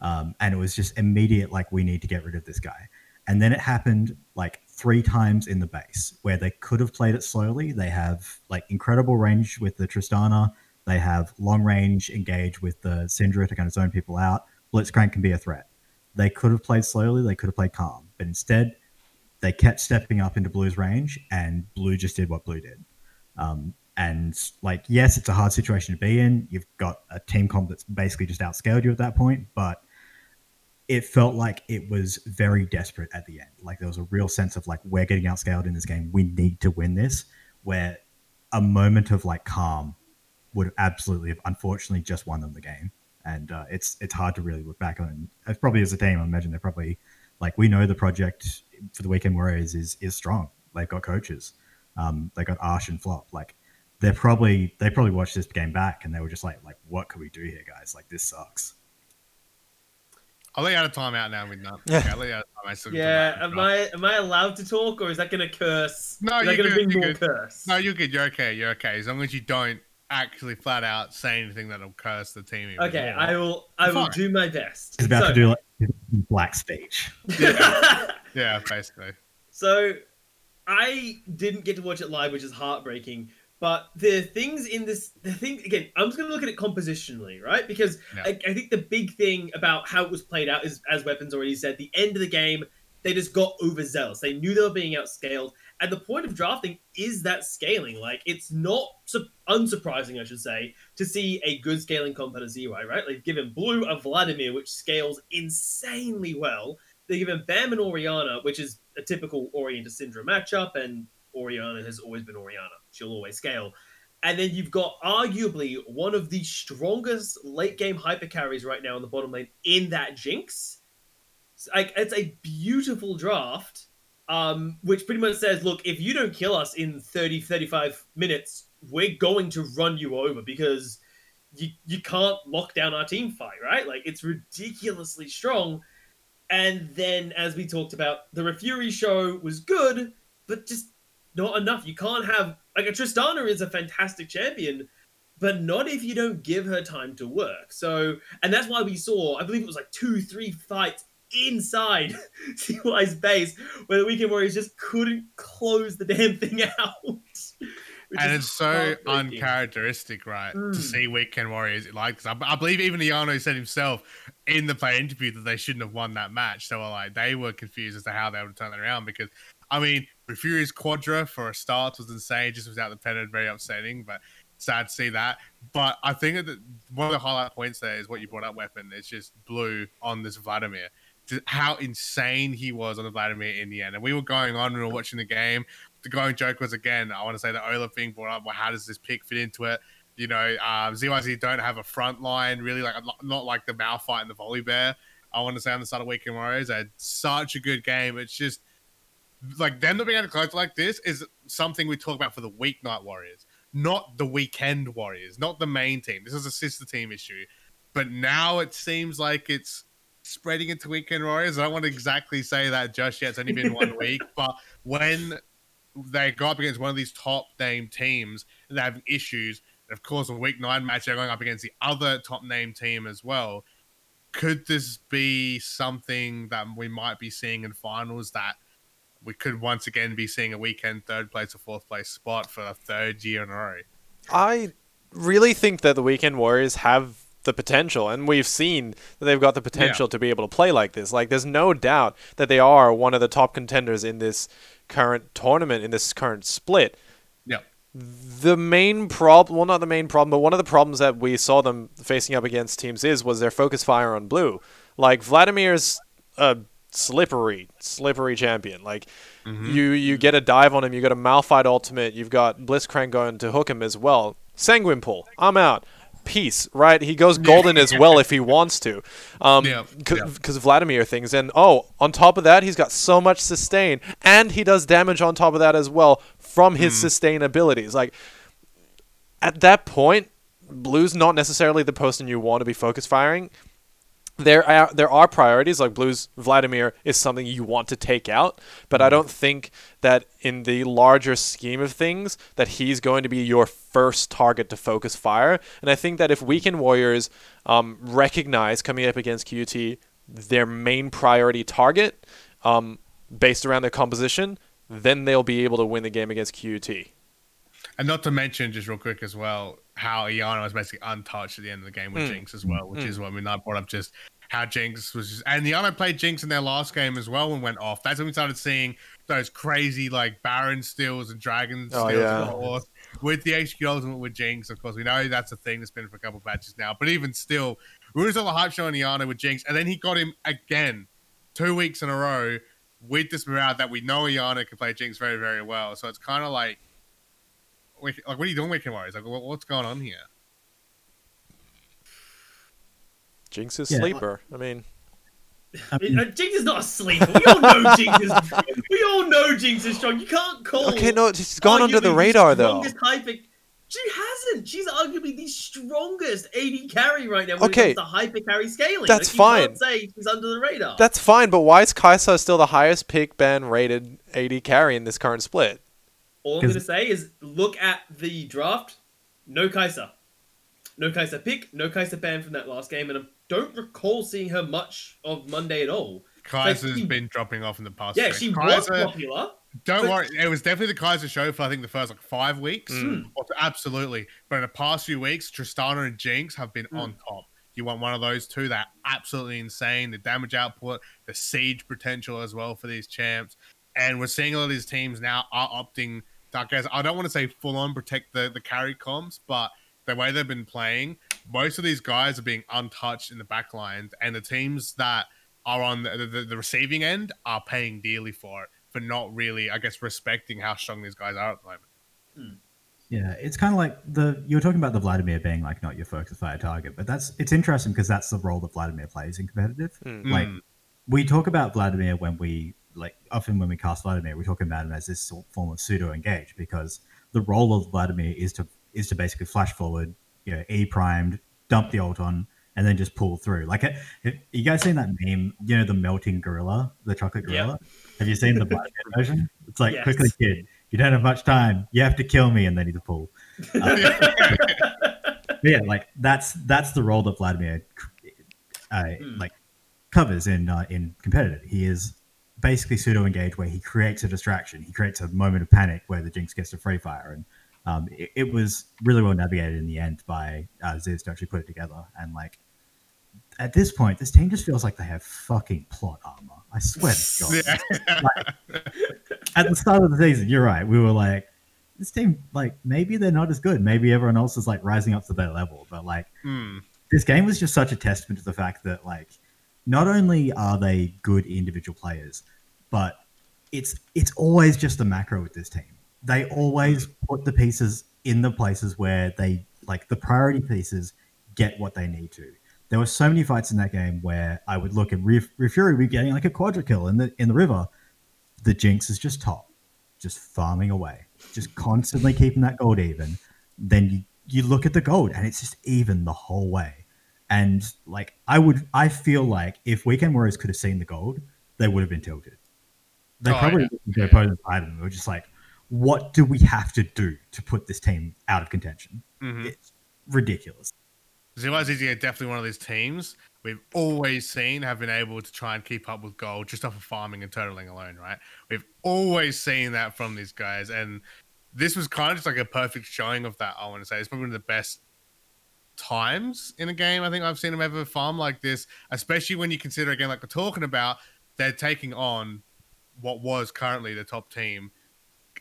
um, and it was just immediate. Like we need to get rid of this guy. And then it happened like three times in the base where they could have played it slowly. They have like incredible range with the Tristana. They have long range engage with the Syndra to kind of zone people out. Blitzcrank can be a threat. They could have played slowly. They could have played calm, but instead they kept stepping up into Blue's range, and Blue just did what Blue did. Um, and like, yes, it's a hard situation to be in. You've got a team comp that's basically just outscaled you at that point, but it felt like it was very desperate at the end. Like there was a real sense of like we're getting outscaled in this game. We need to win this. Where a moment of like calm would have absolutely have unfortunately just won them the game. And uh, it's it's hard to really look back on. It's probably as a team, I imagine they're probably like we know the project for the Weekend Warriors is is strong. They've got coaches. Um, they got Arsh and Flop. Like they're probably they probably watched this game back and they were just like like what could we do here, guys? Like this sucks. I'll let you out of timeout now, Midnight. Okay, I'll let you out of time. I still Yeah, am I am I allowed to talk, or is that going to curse? No, is you're going to good, bring you're more good. curse? No, you're good. You're okay. You're okay. As long as you don't actually flat out say anything that'll curse the team. Okay, more. I will. I will Fine. do my best. He's about So- to do like black speech. *laughs* Yeah, basically. So I didn't get to watch it live, which is heartbreaking. But the things in this, the thing again, I'm just gonna look at it compositionally, right? Because Yeah. I, I think the big thing about how it was played out is, as Weapons already said, the end of the game, they just got overzealous. They knew they were being outscaled, and the point of drafting is that scaling. Like it's not su- unsurprising, I should say, to see a good scaling comp at a ZY, right? Like given Blue and Vladimir, which scales insanely well. They give him Bam and Orianna, which is a typical Orient to Syndra matchup, and Orianna has always been Orianna. She'll always scale. And then you've got arguably one of the strongest late game hyper carries right now in the bottom lane in that Jinx. It's Like it's a beautiful draft, um, which pretty much says, look, if you don't kill us in 30, 35 minutes, we're going to run you over because you you can't lock down our team fight, right? Like it's ridiculously strong. And then, as we talked about, the Refury show was good, but just not enough. You can't have like a Tristana is a fantastic champion, but not if you don't give her time to work. So, and that's why we saw, I believe it was like two, three fights inside *laughs* CY's base where the Weekend Warriors just couldn't close the damn thing *laughs* out. and it's so uncharacteristic, right, Mm. to see weekend warriors like this. I, I believe even Iano said himself in the play interview that they shouldn't have won that match. So like they were confused as to how they would turn it around because I mean, Refurious Quadra for a start was insane, just without the pennant, very upsetting, but sad to see that. But I think that one of the highlight points there is what you brought up, weapon. It's just blue on this Vladimir. How insane he was on the Vladimir in the end. And we were going on, we were watching the game. The going joke was again, I want to say the Olaf thing brought up, well, how does this pick fit into it? You know, um, ZYZ don't have a front line really, like not like the Malphite and the Volibear. I want to say on the start of Warriors, they had such a good game. It's just like them not being able to close like this is something we talk about for the weeknight Warriors, not the weekend Warriors, not the main team. This is a sister team issue, but now it seems like it's spreading into weekend Warriors. I don't want to exactly say that just yet. It's only been one *laughs* week, but when they go up against one of these top name teams and they're having issues, of course, a week nine match, they're going up against the other top name team as well. Could this be something that we might be seeing in finals that we could once again be seeing a weekend third place or fourth place spot for a third year in a row? I really think that the weekend Warriors have the potential, and we've seen that they've got the potential yeah. to be able to play like this. Like, there's no doubt that they are one of the top contenders in this current tournament, in this current split. Yeah. The main problem, well, not the main problem, but one of the problems that we saw them facing up against teams is was their focus fire on blue. Like Vladimir's a slippery, slippery champion. Like mm-hmm. you, you get a dive on him, you got a Malphite ultimate, you've got Blitzcrank going to hook him as well. Sanguine pull, I'm out peace, right? He goes golden as well if he *laughs* wants to, um, because yeah, yeah. Vladimir things. And oh, on top of that, he's got so much sustain, and he does damage on top of that as well from his mm. sustain abilities. Like at that point, Blue's not necessarily the person you want to be focus firing there are there are priorities like Blues Vladimir is something you want to take out, but I mm-hmm. don't think that in the larger scheme of things that he's going to be your first target to focus fire. And I think that if Weekend Warriors um, recognize coming up against QT their main priority target um, based around their composition, then they'll be able to win the game against QT. And not to mention, just real quick as well, how Iana was basically untouched at the end of the game with mm. Jinx as well, which mm. is what I mean. I brought up just how Jinx was, just, and Iana played Jinx in their last game as well and went off. That's when we started seeing those crazy like Baron steals and Dragon oh, steals yeah. with the HQ Ultimate with Jinx. Of course, we know that's a thing that's been for a couple of matches now, but even still, we were still the hype show on Iana with Jinx, and then he got him again two weeks in a row with this morale that we know Iana can play Jinx very, very well. So it's kind of like like, what are you doing, Weekend Warriors? Like, what's going on here? Jinx is yeah. sleeper. I mean, I mean, uh, Jinx is not a sleeper. We all know Jinx is. *laughs* We all know Jinx is strong. You can't call. Okay, no, she's gone under the radar though. Hyper... She hasn't. She's arguably the strongest AD carry right now when okay. it comes to hyper carry scaling. That's like, fine. Can't say she's under the radar. That's fine, but why is Kai'Sa still the highest pick ban rated AD carry in this current split? All I'm going to say is look at the draft. No Kai'Sa. No Kai'Sa pick. No Kai'Sa ban from that last game. And I don't recall seeing her much of Monday at all. Kai'Sa's like, been dropping off in the past. Yeah, she Kai'Sa, was popular. Don't but... worry. It was definitely the Kai'Sa show for, I think, the first like five weeks. Mm. Absolutely. But in the past few weeks, Tristana and Jinx have been mm. on top. You want one of those two. They're absolutely insane. The damage output, the siege potential as well for these champs. And we're seeing a lot of these teams now are opting I guess I don't want to say full on protect the, the carry comps, but the way they've been playing, most of these guys are being untouched in the back line, and the teams that are on the, the, the receiving end are paying dearly for it for not really, I guess, respecting how strong these guys are at the moment. Hmm. Yeah, it's kind of like the you were talking about the Vladimir being like not your focus fire target, but that's it's interesting because that's the role that Vladimir plays in competitive. Mm. Like we talk about Vladimir when we like often when we cast Vladimir, we talk about him as this form of pseudo engage because the role of Vladimir is to is to basically flash forward, you know, E primed, dump the ult on, and then just pull through. Like, you guys seen that meme? You know, the melting gorilla, the chocolate gorilla. Yep. Have you seen the Vladimir *laughs* version? It's like, yes. quickly, kid, you don't have much time. You have to kill me, and then you pull. *laughs* Uh, yeah, like that's that's the role that Vladimir uh, hmm. like covers in uh, in competitive. He is basically pseudo engage where he creates a distraction. He creates a moment of panic where the Jinx gets to free fire, and um, it, it, was really well navigated in the end by uh, ZYZZ to actually put it together. And like at this point, this team just feels like they have fucking plot armor. I swear to God. *laughs* Yeah. like, at the start of the season, you're right. We were like, this team, like maybe they're not as good. Maybe everyone else is like rising up to their level. But like, mm. this game was just such a testament to the fact that like not only are they good individual players, but it's it's always just the macro with this team. They always put the pieces in the places where they like the priority pieces get what they need to. There were so many fights in that game where I would look and Riff, Fury would be getting like a quadra kill in the in the river. The Jinx is just top, just farming away, just constantly keeping that gold even. Then you you look at the gold and it's just even the whole way. And like I would, I feel like if Weekend Warriors could have seen the gold, they would have been tilted. They Oh, probably yeah. their opponents behind them. They were just like, "What do we have to do to put this team out of contention?" Mhm. It's ridiculous. ZYZZ is definitely one of these teams we've always seen have been able to try and keep up with gold just off of farming and turtling alone, right? We've always seen that from these guys, and this was kind of just like a perfect showing of that. I want to say it's probably one of the best times in a game I think I've seen them ever farm like this, especially when you consider again, like we're talking about, they're taking on what was currently the top team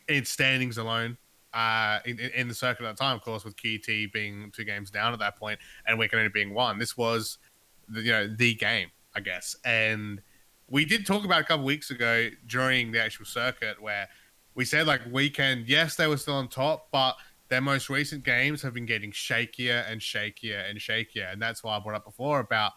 in standings alone uh, in, in the circuit at the time, of course, with QT being two games down at that point and Weekend only being one. This was, the, you know, the game, I guess. And we did talk about a couple weeks ago during the actual circuit where we said like Weekend, yes, they were still on top, but their most recent games have been getting shakier and shakier and shakier, and that's why I brought up before about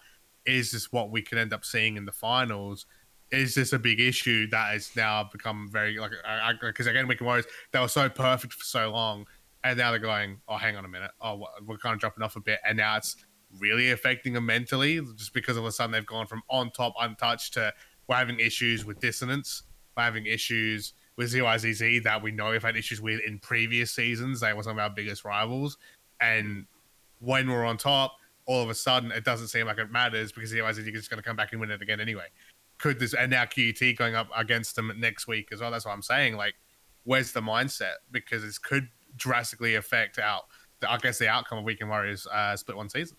is this what we could end up seeing in the finals? Is this a big issue that has now become very like because again, we Weekend Warriors they were so perfect for so long, and now they're going, oh, hang on a minute, oh, we're kind of dropping off a bit, and now it's really affecting them mentally just because all of a sudden they've gone from on top untouched to we're having issues with dissonance, we're having issues with ZYZZ that we know we've had issues with in previous seasons. They were some of our biggest rivals, and when we're on top, all of a sudden it doesn't seem like it matters because ZYZZ is just going to come back and win it again anyway. Could this and now QT going up against them next week as well? That's what I'm saying. Like, where's the mindset? Because this could drastically affect out, I guess, the outcome of Weekend Warriors uh, split one season.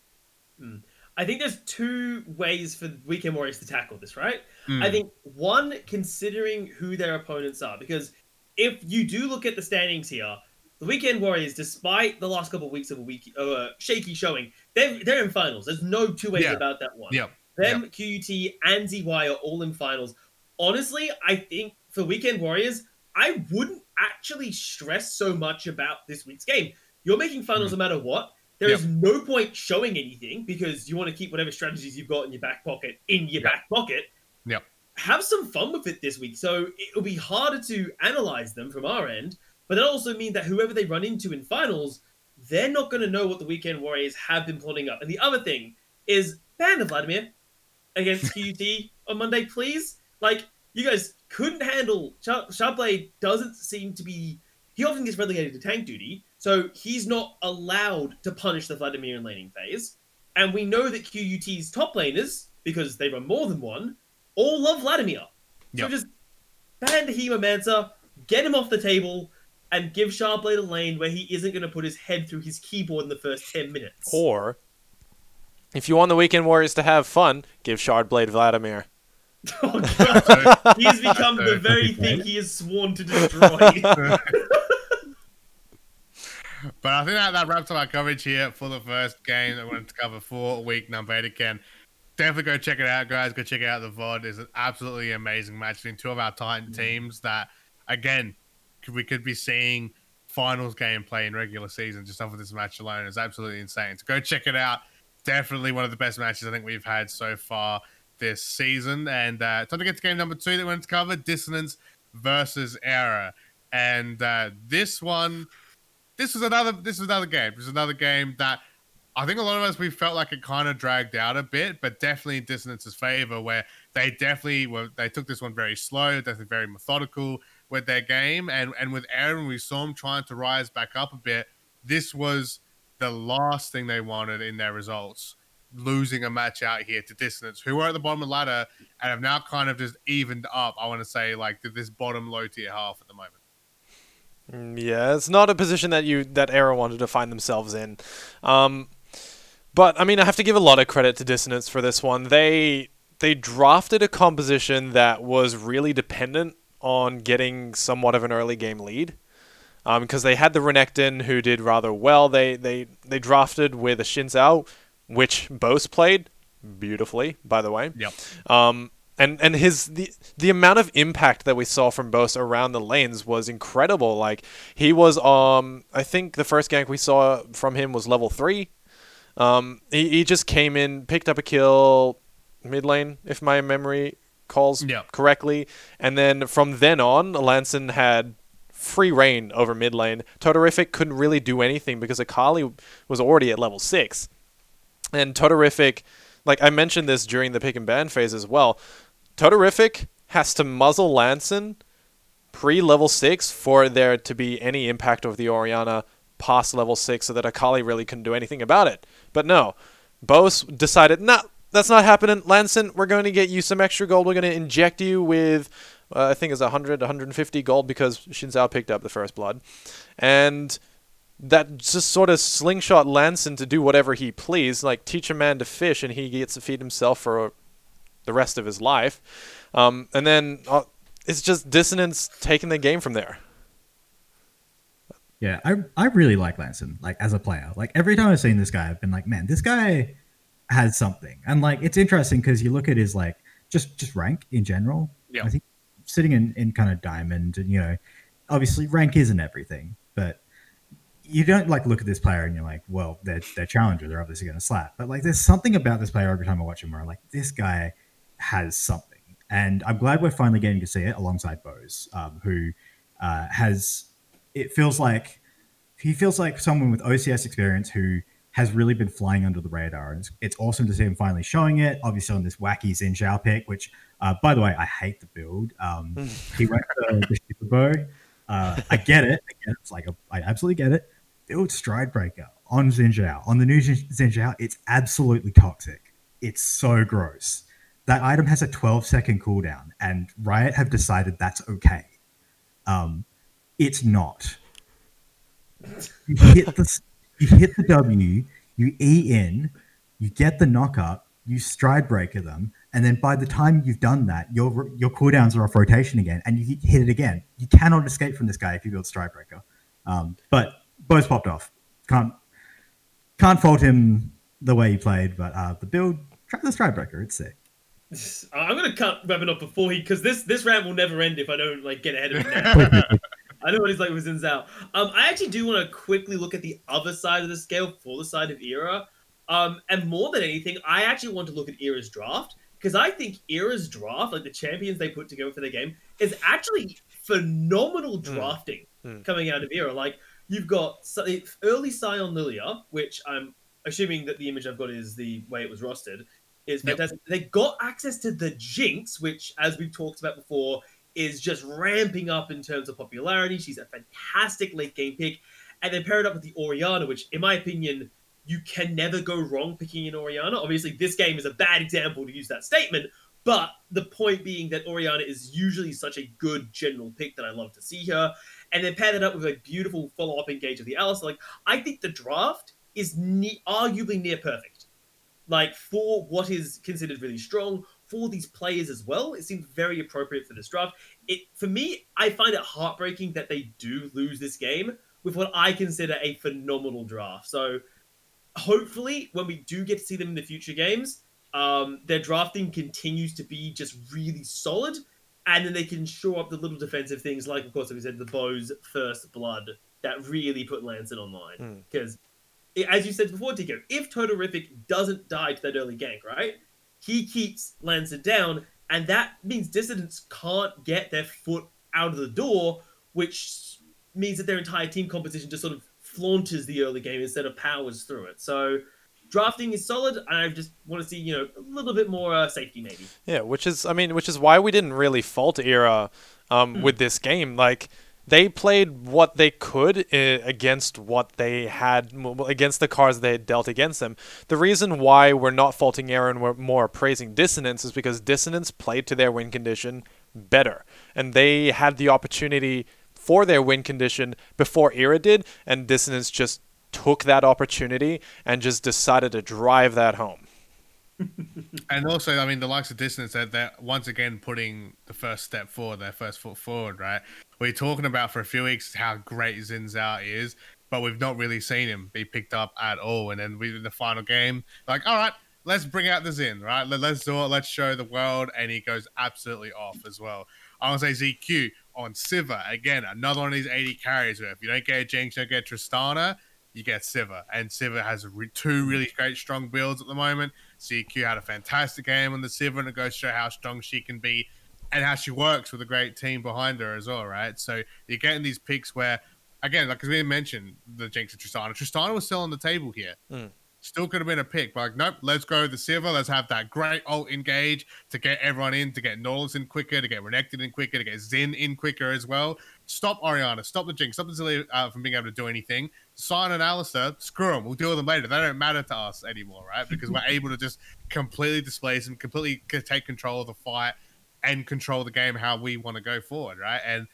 I think there's two ways for Weekend Warriors to tackle this, right? Mm. I think one, considering who their opponents are, because if you do look at the standings here, the Weekend Warriors, despite the last couple of weeks of a week uh, shaky showing, they're they're in finals. There's no two ways Yeah. about that one. Yep. Them, QUT, and ZY are all in finals. Honestly, I think for Weekend Warriors, I wouldn't actually stress so much about this week's game. You're making finals no matter what. There is no point showing anything because you want to keep whatever strategies you've got in your back pocket in your Yep. back pocket. Yep. Have some fun with it this week. So it'll be harder to analyze them from our end, but that also means that whoever they run into in finals, they're not going to know what the Weekend Warriors have been plotting up. And the other thing is ban the Vladimir against *laughs* QT on Monday, please. Like, you guys couldn't handle. Sharp, Sharpblade doesn't seem to be. He often gets relegated to tank duty, so he's not allowed to punish the Vladimir in laning phase. And we know that QUT's top laners, because they run more than one, all love Vladimir. So just ban the Hemomancer, get him off the table, and give Sharpblade a lane where he isn't going to put his head through his keyboard in the first 10 minutes. Or, if you want the Weekend Warriors to have fun, give Shardblade Vladimir. *laughs* Oh, God. *laughs* He has become the very thing he is sworn to destroy. *laughs* But I think that, that wraps up our coverage here for the first game that we wanted to cover for week number eight again. Definitely go check it out, guys. Go check out the VOD. It's an absolutely amazing match between two of our Titan teams that, again, we could be seeing finals gameplay in regular season just off of this match alone. It's absolutely insane. So go check it out. Definitely one of the best matches I think we've had so far this season. And uh, time to get to game number two that we wanted to cover Dissonance versus Era. And uh, this one this was another this was another game. This was another game that I think a lot of us we felt like it kind of dragged out a bit, but definitely in Dissonance's favor, where they definitely were they took this one very slow, definitely very methodical with their game, and and with Aaron, we saw him trying to rise back up a bit. This was the last thing they wanted in their results, losing a match out here to Dissonance, who were at the bottom of the ladder and have now kind of just evened up. I want to say like to this bottom low tier half at the moment. Mm, Yeah, it's not a position that you that Era wanted to find themselves in. Um, but I mean, I have to give a lot of credit to Dissonance for this one. They they drafted a composition that was really dependent on getting somewhat of an early game lead. Because they had the Renekton who did rather well. They they they drafted with a Xin Zhao, which Bose played beautifully, by the way. Yep. Um, and and his the the amount of impact that we saw from Bose around the lanes was incredible. Like he was um I think the first gank we saw from him was level three. Um he, he just came in, picked up a kill mid lane, if my memory calls Yeah. correctly. And then from then on, Lanson had free reign over mid lane. Todorific couldn't really do anything because Akali was already at level six. And Todorific like I mentioned this during the pick and ban phase as well, Totarific has to muzzle Lanson pre level 6 for there to be any impact of the Orianna past level 6 so that Akali really couldn't do anything about it. But no, Bose decided, nah, that's not happening. Lanson, we're going to get you some extra gold. We're going to inject you with, uh, I think it's 100, 150 gold because Xin Zhao picked up the first blood. And that just sort of slingshot Lanson to do whatever he pleased, like teach a man to fish and he gets to feed himself for the rest of his life. Um, and then uh, it's just dissonance taking the game from there. Yeah, I I really like Lanson, like as a player. Like every time I've seen this guy, I've been like, man, this guy has something. And like it's interesting because you look at his like just just rank in general. Yeah. I think sitting in, in kind of diamond and you know, obviously rank isn't everything, but you don't like look at this player and you're like, well, they're they're challenger, they're obviously gonna slap. But like there's something about this player every time I watch him where I'm like, this guy has something. And I'm glad we're finally getting to see it alongside Bose, um, who uh, has it feels like he feels like someone with OCS experience who has really been flying under the radar. And it's, it's awesome to see him finally showing it. Obviously, on this wacky Xin Zhao pick, which, uh, by the way, I hate the build. Um, he went for the super bow. Uh, I get it. I get it. It's like a, I absolutely get it. Build Stride Breaker on Xin Zhao. On the new Xin Zhao, it's absolutely toxic. It's so gross. That item has a 12 second cooldown, and Riot have decided that's okay. Um, it's not. You hit the you hit the W, you E in, you get the knock up, you stride breaker them, and then by the time you've done that, your your cooldowns are off rotation again, and you hit it again. You cannot escape from this guy if you build stride breaker. Um, but both popped off. Can't can't fault him the way he played, but uh, the build try the stride breaker. It's sick. I'm gonna cut Weapon off before he, because this this rant will never end if I don't like get ahead of him. Now. *laughs* I know what he's like with Xin Zhao. Um, I actually do want to quickly look at the other side of the scale for the side of Era. Um, and more than anything, I actually want to look at Era's draft because I think Era's draft, like the champions they put together for the game, is actually phenomenal drafting Mm. coming out of Era. Like you've got early Sion Lillia, which I'm assuming that the image I've got is the way it was rostered. Is Yep. They got access to the Jinx, which, as we've talked about before, is just ramping up in terms of popularity. She's a fantastic late game pick. And then pair it up with the Orianna, which, in my opinion, you can never go wrong picking an Orianna. Obviously, this game is a bad example to use that statement, but the point being that Orianna is usually such a good general pick that I love to see her. And then pair that up with a beautiful follow up engage of the Alice. Like, I think the draft is ne- arguably near perfect. Like, for what is considered really strong, for these players as well, it seems very appropriate for this draft. It For me, I find it heartbreaking that they do lose this game with what I consider a phenomenal draft. So, hopefully, when we do get to see them in the future games, um, their drafting continues to be just really solid, and then they can shore up the little defensive things, like of course, like we said, the Bow's first blood that really put Lanson online. Hmm. Because, as you said before, Tico, if Totarific doesn't die to that early gank, right, he keeps Lanson down, and that means Dissonance can't get their foot out of the door, which means that their entire team composition just sort of flaunches the early game instead of powers through it. So drafting is solid, and I just want to see you know a little bit more uh, safety maybe. Yeah, which is I mean, which is why we didn't really fault Era um, with this game. Like they played what they could uh, against what they had against the cards they had dealt against them. The reason why we're not faulting and we're more praising Dissonance is because Dissonance played to their win condition better, and they had the opportunity for their win condition before Era did, and Dissonance just took that opportunity and just decided to drive that home. *laughs* And also, I mean, the likes of distance that they're once again putting the first step forward, their first foot forward, right? We're talking about for a few weeks how great Xin Zhao is, but we've not really seen him be picked up at all. And then we in the final game, like, all right, let's bring out the Xin, right? Let, us do it. Let's show the world. And he goes absolutely off as well. I want to say ZQ on Sivir. Again, another one of these AD carries where if you don't get Jinx, you don't get Tristana, you get Sivir. And Sivir has re- two really great, strong builds at the moment. ZQ had a fantastic game on the Sivir, and it goes to show how strong she can be and how she works with a great team behind her as well, right? So you're getting these picks where, again, like as we mentioned, the Jinx and Tristana. Tristana was still on the table here. Mm. Still could have been a pick, but like, nope, let's go with the Sivir. Let's have that great ult engage to get everyone in, to get Nautilus in quicker, to get Renekton in quicker, to get Xin in quicker as well. Stop Orianna, stop the Jinx, stop the Zilly uh, from being able to do anything. Sion and Alistar, screw them. We'll deal with them later. They don't matter to us anymore, right? Because we're able to just completely displace them, completely take control of the fight, and control the game how we want to go forward, right? And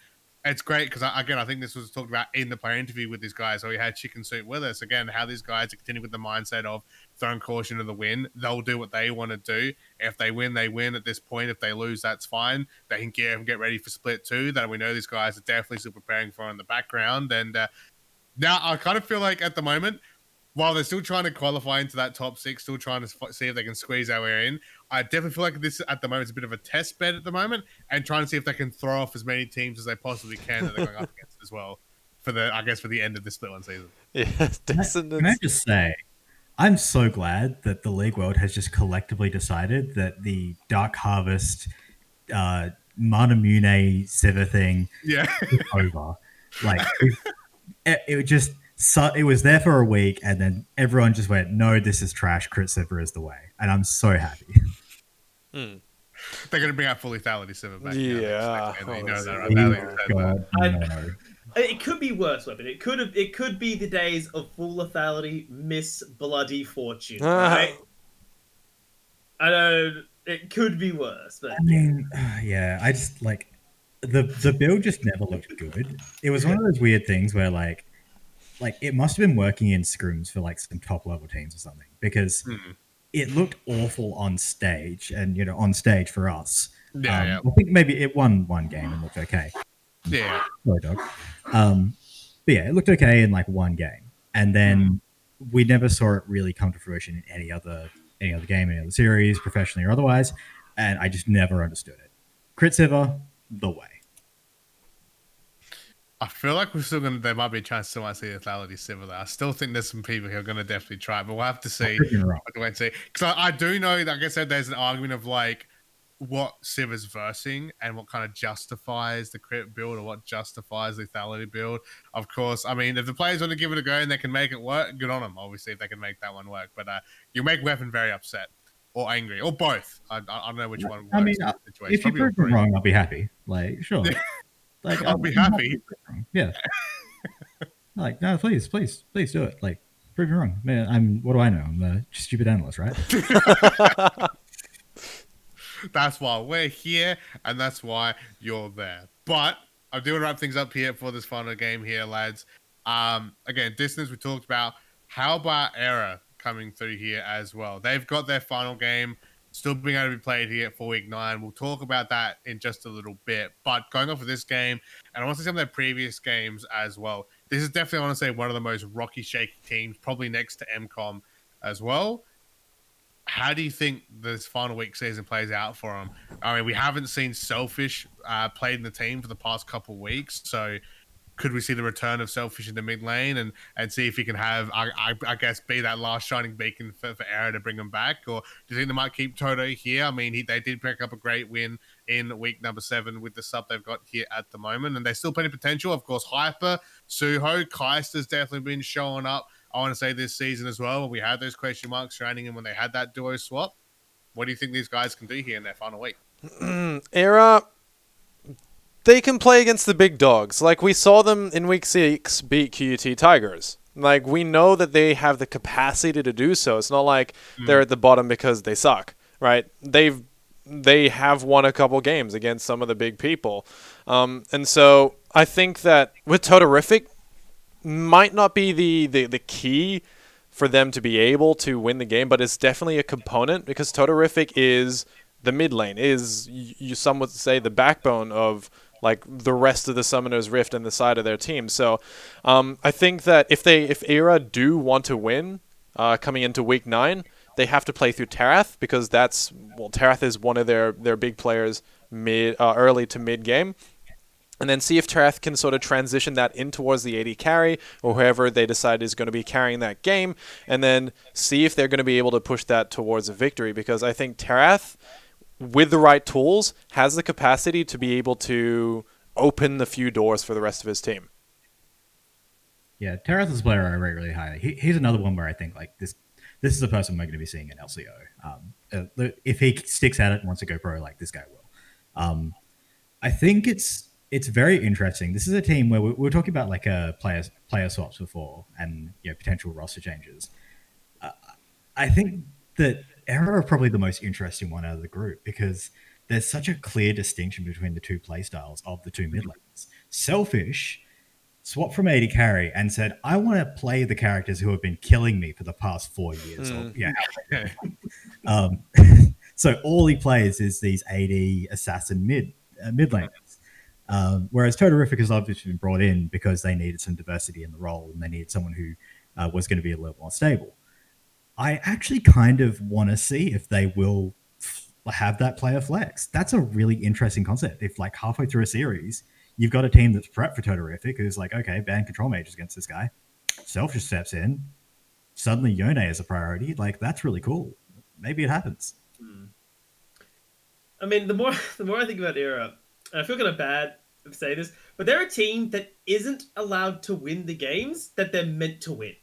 it's great because again, I think this was talked about in the player interview with these guys. So we had Chicken Soup with us again. How these guys are continuing with the mindset of throwing caution to the win. They'll do what they want to do. If they win, they win. At this point, if they lose, that's fine. They can get get ready for split two. That we know these guys are definitely still preparing for in the background. And uh, now I kind of feel like at the moment while they're still trying to qualify into that top six, still trying to see if they can squeeze our way in, I definitely feel like this at the moment is a bit of a test bed at the moment, and trying to see if they can throw off as many teams as they possibly can that they're going up *laughs* against as well for the I guess for the end of the split one season. Yeah, *laughs* Can I just say, I'm so glad that the League World has just collectively decided that the Dark Harvest, uh, Manamune Sivir thing Yeah. is *laughs* over. Like it, it just so it was there for a week, and then everyone just went, "No, this is trash. Crit Sivir is the way," and I'm so happy. Hmm. They're going to bring out full lethality Sivir back. Yeah. now, Oh, next week, and you know that, right? Oh, you said that. God, I- no. It could be worse, weapon. It could have. It could be the days of full lethality, Miss Bloody Fortune. Ah. Right? I know it could be worse, but I mean, *sighs* yeah, I just like the the build just never looked good. It was one of those weird things where like like it must have been working in scrims for like some top level teams or something because Hmm. it looked awful on stage and you know on stage for us. Yeah, Um, yeah, I think maybe it won one game and looked okay. Yeah. Sorry, dog. Um, but yeah, it looked okay in like one game, and then we never saw it really come to fruition in any other any other game, any other series, professionally or otherwise. And I just never understood it. Crit Sivir, the way. I feel like we're still going to, there might be a chance to might see lethality there. I still think there's some people who are going to definitely try, but we'll have to see. Freaking. I'll wait and see. Because I, I do know, like I said, there's an argument of like what Civ is versing and what kind of justifies the crit build or what justifies the lethality build. Of course, I mean, if the players want to give it a go and they can make it work, good on them, obviously, if they can make that one work. But uh, you make Weapon very upset or angry or both. I, I don't know which one works I mean, in uh, situation. If you prove me wrong, I'll be happy. Like, sure. *laughs* Like, I'll be happy. to be wrong. Yeah. *laughs* like, no, please, please, please do it. Like, prove me wrong. Man, I'm. What do I know? I'm a stupid analyst, right? *laughs* That's why we're here, and that's why you're there. But I'm doing wrap things up here for this final game here, lads. Um, again, distance we talked about. How about Era coming through here as well? They've got their final game still being able to be played here for week nine. We'll talk about that in just a little bit. But going off of this game, and I want to say some of their previous games as well. This is definitely, I want to say, one of the most rocky, shaky teams, probably next to MCOM as well how do you think this final week season plays out for them? I mean, we haven't seen Selfish uh, played in the team for the past couple weeks, so could we see the return of Selfish in the mid lane and, and see if he can have, I, I, I guess, be that last shining beacon for, for to bring him back? Or do you think they might keep Toto here? I mean, he, they did pick up a great win in week number seven with the sub they've got here at the moment, and there's still plenty of potential. Of course, Hyper, Suho, Keister's definitely been showing up. I want to say this season as well, when we had those question marks surrounding him when they had that duo swap. What do you think these guys can do here in their final week? *clears throat* Era, they can play against the big dogs. Like we saw them in week six beat QUT Tigers. Like we know that they have the capacity to do so. It's not like they're at the bottom because they suck, right? They've they have won a couple games against some of the big people, um, and so I think that with Totarific, might not be the, the, the key for them to be able to win the game, but it's definitely a component because Totarific is the mid lane, is you some would say the backbone of like the rest of the Summoner's Rift and the side of their team. So um, I think that if they if Era do want to win uh, coming into week nine, they have to play through Tarath because that's well, Tarath is one of their their big players mid uh, early to mid game. And then see if Terath can sort of transition that in towards the AD carry or whoever they decide is going to be carrying that game, and then see if they're going to be able to push that towards a victory. Because I think Terath, with the right tools, has the capacity to be able to open the few doors for the rest of his team. Yeah, Terath is a player I rate really highly. He, he's another one where I think like this. This is the person we're going to be seeing in LCO. Um, uh, if he sticks at it and wants to go pro, like this guy will. Um, I think it's it's very interesting. This is a team where we, we were talking about like a uh, player player swaps before and you know, potential roster changes. Uh, I think that Era are probably the most interesting one out of the group because there's such a clear distinction between the two playstyles of the two mid lanes. Selfish swapped from AD carry and said, I want to play the characters who have been killing me for the past four years. Mm. Or, yeah. *laughs* um, *laughs* so all he plays is these AD assassin mid uh, mid laners. Um, whereas Todorific has obviously been brought in because they needed some diversity in the role and they needed someone who uh, was going to be a little more stable. I actually kind of want to see if they will f- have that player flex. That's a really interesting concept. If like halfway through a series, you've got a team that's prepped for Todorific who's like, okay, ban control mages against this guy. Self just steps in. Suddenly Yone is a priority. Like that's really cool. Maybe it happens. Hmm. I mean, the more *laughs* the more I think about Era, I feel kind of bad saying this, but they're a team that isn't allowed to win the games that they're meant to win,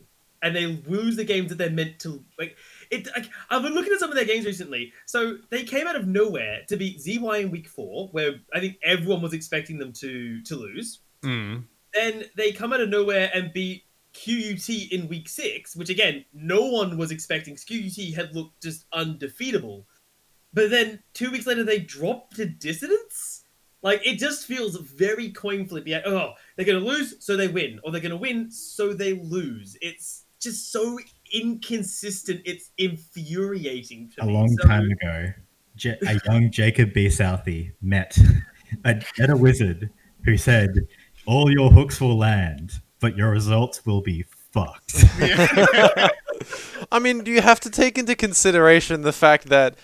and they lose the games that they're meant to like. It, like, I've been looking at some of their games recently. So they came out of nowhere to beat ZY in week four, where I think everyone was expecting them to to lose. Mm. Then they come out of nowhere and beat QUT in week six, which again, no one was expecting. QUT had looked just undefeatable. But then two weeks later, they dropped to Dissonance? Like, it just feels very coin flippy. Like, Oh, they're going to lose, so they win. Or they're going to win, so they lose. It's just so inconsistent. It's infuriating. a me. long so... time ago, a *laughs* young Jacob B. Southey met a, met a wizard who said, "All your hooks will land, but your results will be fucked." *laughs* *laughs* I mean, do you have to take into consideration the fact that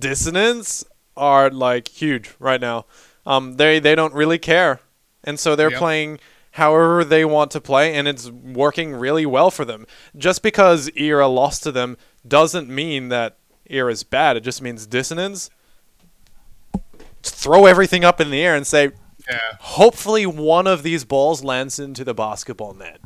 dissonance are like huge right now. Um, they they don't really care, and so they're yep. playing however they want to play, and it's working really well for them. Just because Era lost to them doesn't mean that Era is bad. It just means dissonance. throw everything up in the air and say, yeah. hopefully one of these balls lands into the basketball net.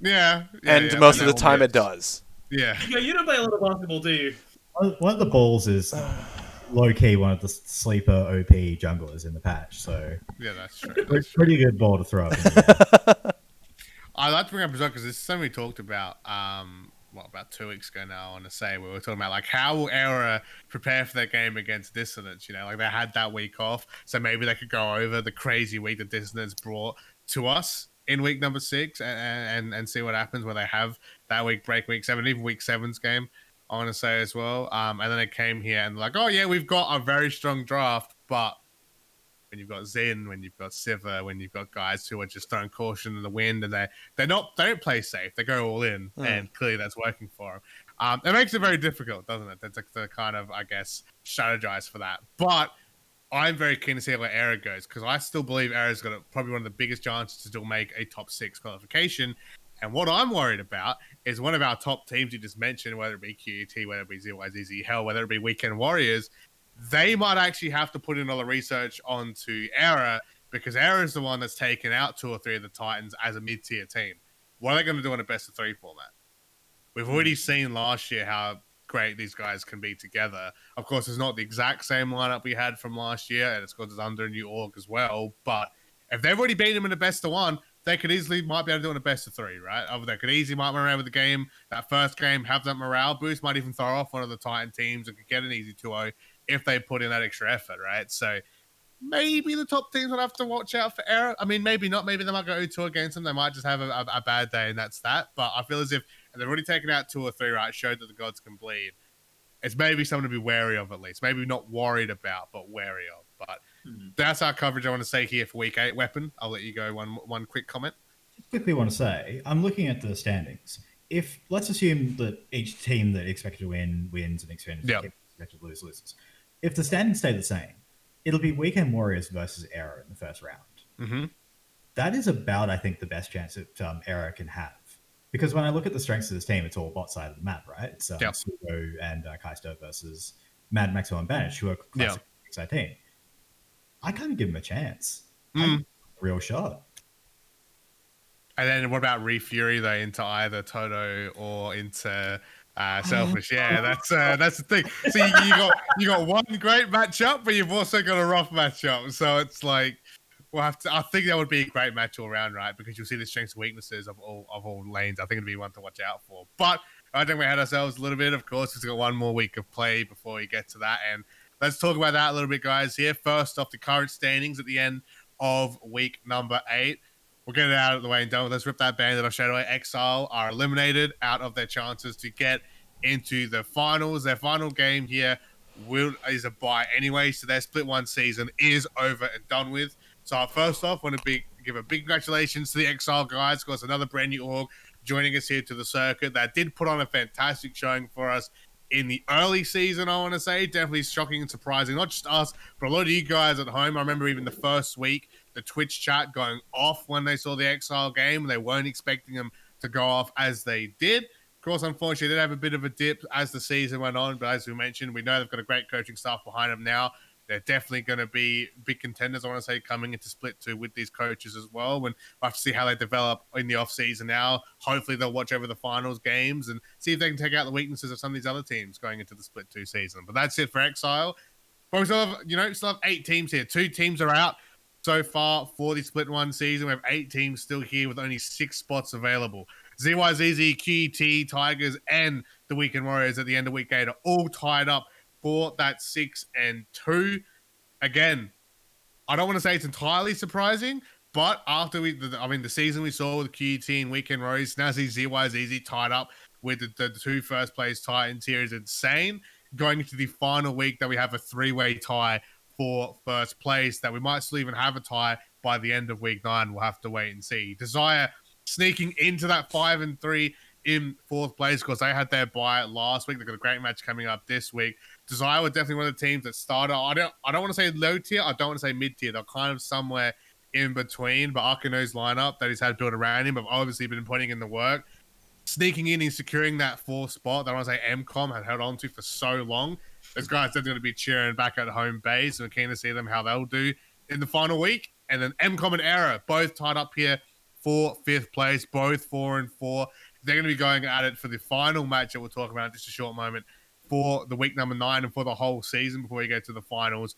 Yeah. yeah and yeah, most of the time it does. Yeah. Yeah, you don't play a lot of basketball, do you? One of the balls is *sighs* *sighs* low key one of the sleeper OP junglers in the patch. So yeah, that's true. That's pretty good ball to throw. *laughs* I like to bring up as well because this is something we talked about. Um, what about two weeks ago now? I want to say we were talking about like how will Era prepare for their game against Dissonance? You know, like they had that week off, so maybe they could go over the crazy week that Dissonance brought to us in week number six and and, and see what happens when they have that week break week seven, even week seven's game. I want to say as well. Um, and then it came here and like, oh yeah, we've got a very strong draft, but when you've got Xin, when you've got Sivir, when you've got guys who are just throwing caution in the wind and they they're not they don't play safe, they go all in, mm. and clearly that's working for them. Um, it makes it very difficult, doesn't it? That's like the kind of I guess strategize for that, but. I'm very keen to see how Era goes because I still believe Era's got a, probably one of the biggest chances to still make a top six qualification. And what I'm worried about is one of our top teams you just mentioned, whether it be QUT, whether it be ZYZZ Hell, whether it be Weekend Warriors, they might actually have to put in all the research onto Era because Era is the one that's taken out two or three of the Titans as a mid tier team. What are they going to do in a best of three format? We've hmm. already seen last year how great these guys can be together. Of course, it's not the exact same lineup we had from last year, and it's because it's under a new org as well. But if they've already beaten them in the best of one, they could easily might be able to do it in a best of three, right? Over they could easily might run around with the game that first game, have that morale boost, might even throw off one of the Titan teams and could get an easy 2-0 if they put in that extra effort, right? So maybe the top teams would have to watch out for Era. I mean, maybe not. Maybe they might go 2 against them. They might just have a, a, a, bad day, and that's that. But I feel as if they've already taken out two or three, right? Showed that the gods can bleed. It's maybe something to be wary of at least. Maybe not worried about, but wary of. But. That's our coverage. I want to say here for week eight. Weapon. I'll let you go. One one quick comment. Just quickly want to say, I'm looking at the standings. if let's assume that each team that expected to win wins and expected Yeah. expected to lose loses. If the standings stay the same, it'll be Weekend Warriors versus Era in the first round. hmm That is about, I think, the best chance that um, Era can have. Because when I look at the strengths of this team, it's all bot side of the map, right? It's um. Sugo and uh, Kaisto versus Mad Maxwell and Banish, who are classic yeah. team. I kind of give him a chance. Mm. A real shot. And then what about Re Fury though into either Toto or into uh, Selfish? Yeah, that's uh, that's the thing. So you, you got you got one great matchup, but you've also got a rough matchup. So it's like we'll have to. I think that would be a great match all around, right? Because you'll see the strengths and weaknesses of all of all lanes. I think it'd be one to watch out for. But I think we had ourselves a little bit. Of course, we've got one more week of play before we get to that, and let's talk about that a little bit, guys. Here, first off, the current standings at the end of week number eight. We'll get it out of the way and done with. Let's rip that bandit off straight away. Exile are eliminated out of their chances to get into the finals. Their final game here will is a bye anyway, so their split one season is over and done with. So first off, want to be, give a big congratulations to the Exile guys. Of course, another brand new org joining us here to the circuit that did put on a fantastic showing for us in the early season. I want to say definitely shocking and surprising, not just us, but a lot of you guys at home. I remember even the first week, the Twitch chat going off when they saw the Exile game. They weren't expecting them to go off as they did. Of course, unfortunately, they did have a bit of a dip as the season went on. But as we mentioned, we know they've got a great coaching staff behind them now. They're definitely going to be big contenders, I want to say, coming into split two with these coaches as well. And we'll have to see how they develop in the off season now. Hopefully, they'll watch over the finals games and see if they can take out the weaknesses of some of these other teams going into the split two season. But that's it for Exile. But we still have, you know, still have eight teams here. Two teams are out so far for the split one season. We have eight teams still here with only six spots available. ZYZZ, QT, Tigers, and the Weekend Warriors at the end of week eight are all tied up for that six and two. Again, I don't want to say it's entirely surprising, but after we, I mean, the season we saw with QT and Weekend Warriors, now see easy tied up with the, the two first place Titans here is insane. Going into the final week that we have a three way tie for first place, that we might still even have a tie by the end of week nine. We'll have to wait and see. Desire sneaking into that five and three in fourth place because they had their bye last week. They've got a great match coming up this week. Desire were definitely one of the teams that started. I don't I don't want to say low tier, I don't want to say mid tier. They're kind of somewhere in between. But Akino's lineup that he's had built around him have obviously been putting in the work. Sneaking in and securing that fourth spot that I want to say MCOM had held on to for so long. Those guys are definitely going to be cheering back at home base. We're keen to see them how they'll do in the final week. And then MCOM and Era both tied up here for fifth place, both four and four. They're going to be going at it for the final match that we'll talk about in just a short moment for the week number nine and for the whole season before we get to the finals.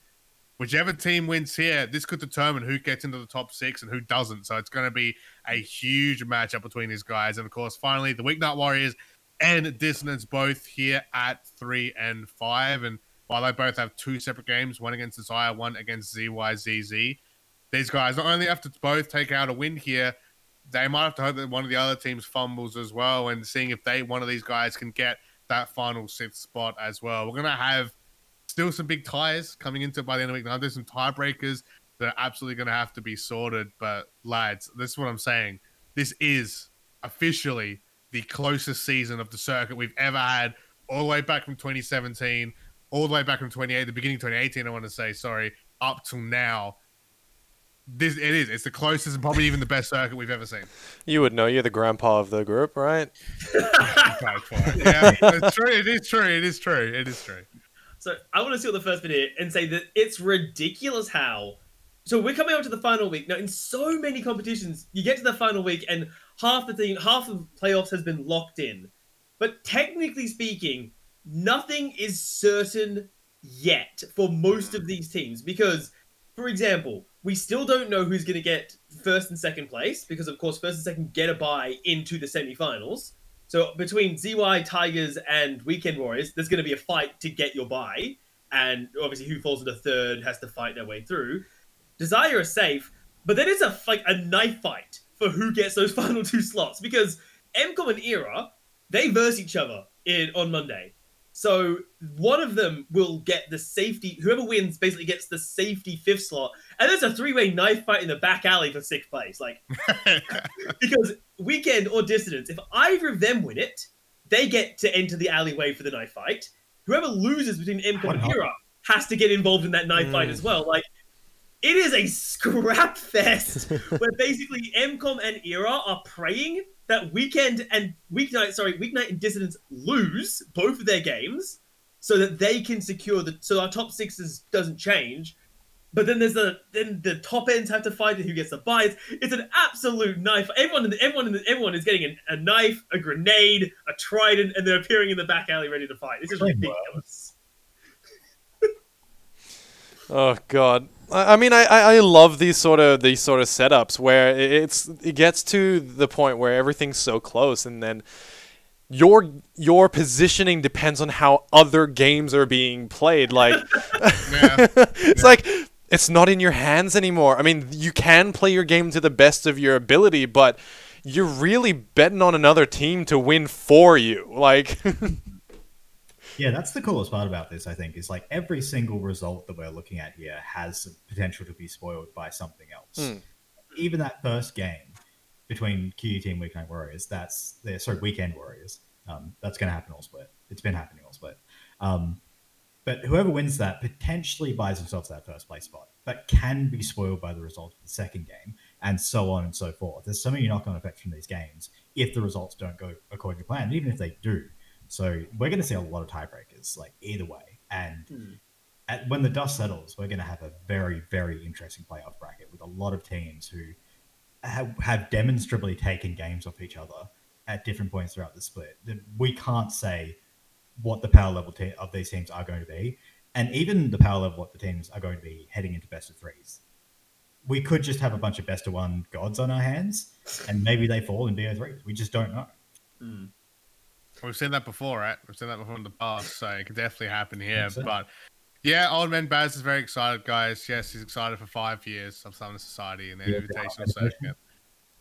Whichever team wins here, this could determine who gets into the top six and who doesn't. So it's going to be a huge matchup between these guys. And of course, finally, the Weeknight Warriors and Dissonance both here at three and five. And while they both have two separate games, one against Desire, one against ZYZZ, these guys not only have to both take out a win here, they might have to hope that one of the other teams fumbles as well, and seeing if they one of these guys can get that final sixth spot as well. We're gonna have still some big ties coming into it by the end of the week. Now there's some tiebreakers that are absolutely gonna have to be sorted. But lads, this is what I'm saying. This is officially the closest season of the circuit we've ever had, all the way back from 2017, all the way back from 28, the beginning of 2018. I want to say, sorry, up till now this it is. It's the closest and probably even the best circuit we've ever seen. You would know. You're the grandpa of the group, right? *laughs* yeah, it's true. It is true. It is true. It is true. So I want to steal the first bit here and say that it's ridiculous how. So we're coming up to the final week now. In so many competitions, you get to the final week and half the team, half of playoffs has been locked in. But technically speaking, nothing is certain yet for most of these teams because, for example, we still don't know who's going to get first and second place because, of course, first and second get a bye into the semifinals. So between ZY Tigers and Weekend Warriors, there's going to be a fight to get your bye, and obviously who falls into third has to fight their way through. Desire is safe, but then it's a like a knife fight for who gets those *laughs* final two slots because MCOM and Era they verse each other in on Monday. So one of them will get the safety. Whoever wins basically gets the safety fifth slot, and there's a three-way knife fight in the back alley for sixth place. Like *laughs* because weekend or dissonance, if either of them win it, they get to enter the alleyway for the knife fight. Whoever loses between MCOM and? Era has to get involved in that knife fight Mm. as well. Like it is a *laughs* scrap fest *laughs* where basically MCOM and Era are praying that weekend and weeknight, sorry, weeknight and Dissonance lose both of their games so that they can secure the so our top sixes doesn't change. But then there's the then the top ends have to fight who gets the buys. It's an absolute knife. Everyone in everyone in everyone is getting a, a knife, a grenade, a trident, and they're appearing in the back alley ready to fight. This is Flame ridiculous. *laughs* Oh god. I mean, I, I love these sort of these sort of setups where it's it gets to the point where everything's so close, and then your your positioning depends on how other games are being played. Like, *laughs* *laughs* Yeah. it's like it's not in your hands anymore. I mean, you can play your game to the best of your ability, but you're really betting on another team to win for you. Like, *laughs* Yeah, that's the coolest part about this, I think, is like every single result that we're looking at here has the potential to be spoiled by something else. Hmm. Even that first game between QUT and Weeknight Warriors, that's the sorry, Weekend Warriors. Um, that's going to happen all split. It's been happening all split. Um, but whoever wins that potentially buys themselves that first place spot, but can be spoiled by the result of the second game, and so on and so forth. There's so many knock-on effects from these games if the results don't go according to plan, and even if they do. So we're going to see a lot of tiebreakers, like either way. And Hmm. at, when the dust settles, we're going to have a very, very interesting playoff bracket with a lot of teams who have, have demonstrably taken games off each other at different points throughout the split. We can't say what the power level te- of these teams are going to be, and even the power level of the teams are going to be heading into best of threes. We could just have a bunch of best of one gods on our hands, and maybe they fall in BO3. We just don't know. We've seen that before, right? We've seen that before in the past, so it could definitely happen here. But yeah, old man Baz is very excited, guys. Yes, he's excited for five years of Summoners Society and the Yeah, invitational circuit.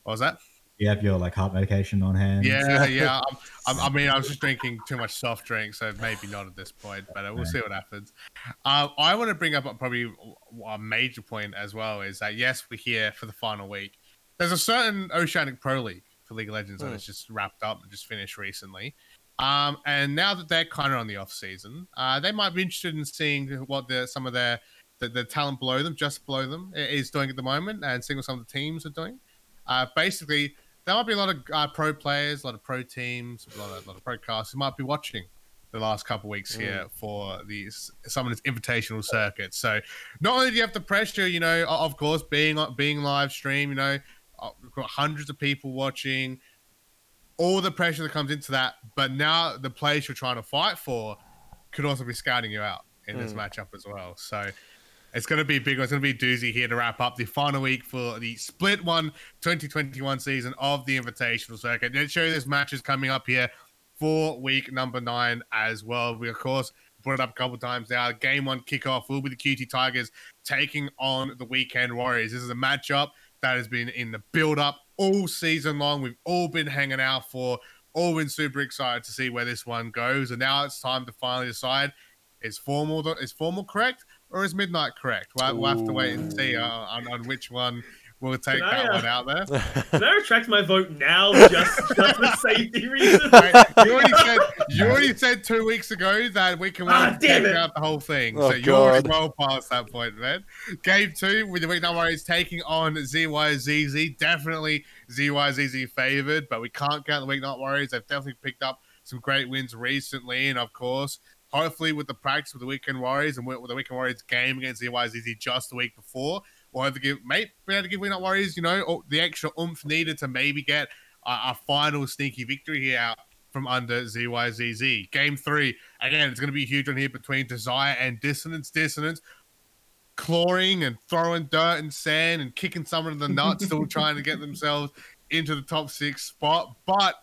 What was that? You have your like heart medication on hand. Yeah, *laughs* yeah. I'm, I'm, I mean, I was just drinking too much soft drink, so maybe not at this point, but uh, we'll see what happens. Um, I want to bring up probably a major point as well is that yes, we're here for the final week. There's a certain Oceanic Pro League for League of Legends that Hmm. has just wrapped up and just finished recently. Um, and now that they're kind of on the off season, uh, they might be interested in seeing what the, some of their the, the talent below them, just below them, is doing at the moment, and seeing what some of the teams are doing. Uh, basically, there might be a lot of uh, pro players, a lot of pro teams, a lot of, lot of pro casters who might be watching the last couple weeks here for the Summoners Invitational Circuit. So not only do you have the pressure, you know, of course, being being live stream, you know, uh, we've got hundreds of people watching, all the pressure that comes into that, but now the players you're trying to fight for could also be scouting you out in this mm. matchup as well. So it's going to be a big. It's going to be a doozy here to wrap up the final week for the Split One 2021 season of the Invitational Circuit. Let's show you this matches coming up here for week number nine as well. We, of course, brought it up a couple times now. Game one kickoff will be the QUT Tigers taking on the Weekend Warriors. This is a matchup that has been in the build up all season long. We've all been hanging out for, all been super excited to see where this one goes. And now it's time to finally decide is formal is formal correct or is midnight correct? We'll, we'll have to wait and see uh, on, on which one we'll take Can I, that uh, one out there. *laughs* Can I retract my vote now just, just for safety reasons? *laughs* Wait, you already said you already said two weeks ago that we can Ah, damn take it. out the whole thing. Oh, so you're already God. well past that point, man. Game two with the Weeknight Warriors taking on ZYZZ. Definitely ZYZZ favored, but we can't count the Weeknight Warriors. They've definitely picked up some great wins recently, and of course, hopefully with the practice with the Weekend Warriors and with with the Weekend Warriors game against ZYZZ just the week before, we'll have to give maybe be able to give Weeknight Warriors, you know, or the extra oomph needed to maybe get a, a final sneaky victory here out from under ZYZZ. Game three, again, it's going to be a huge one here between Desire and Dissonance. Dissonance clawing and throwing dirt and sand and kicking someone in the nuts, still *laughs* trying to get themselves into the top six spot. But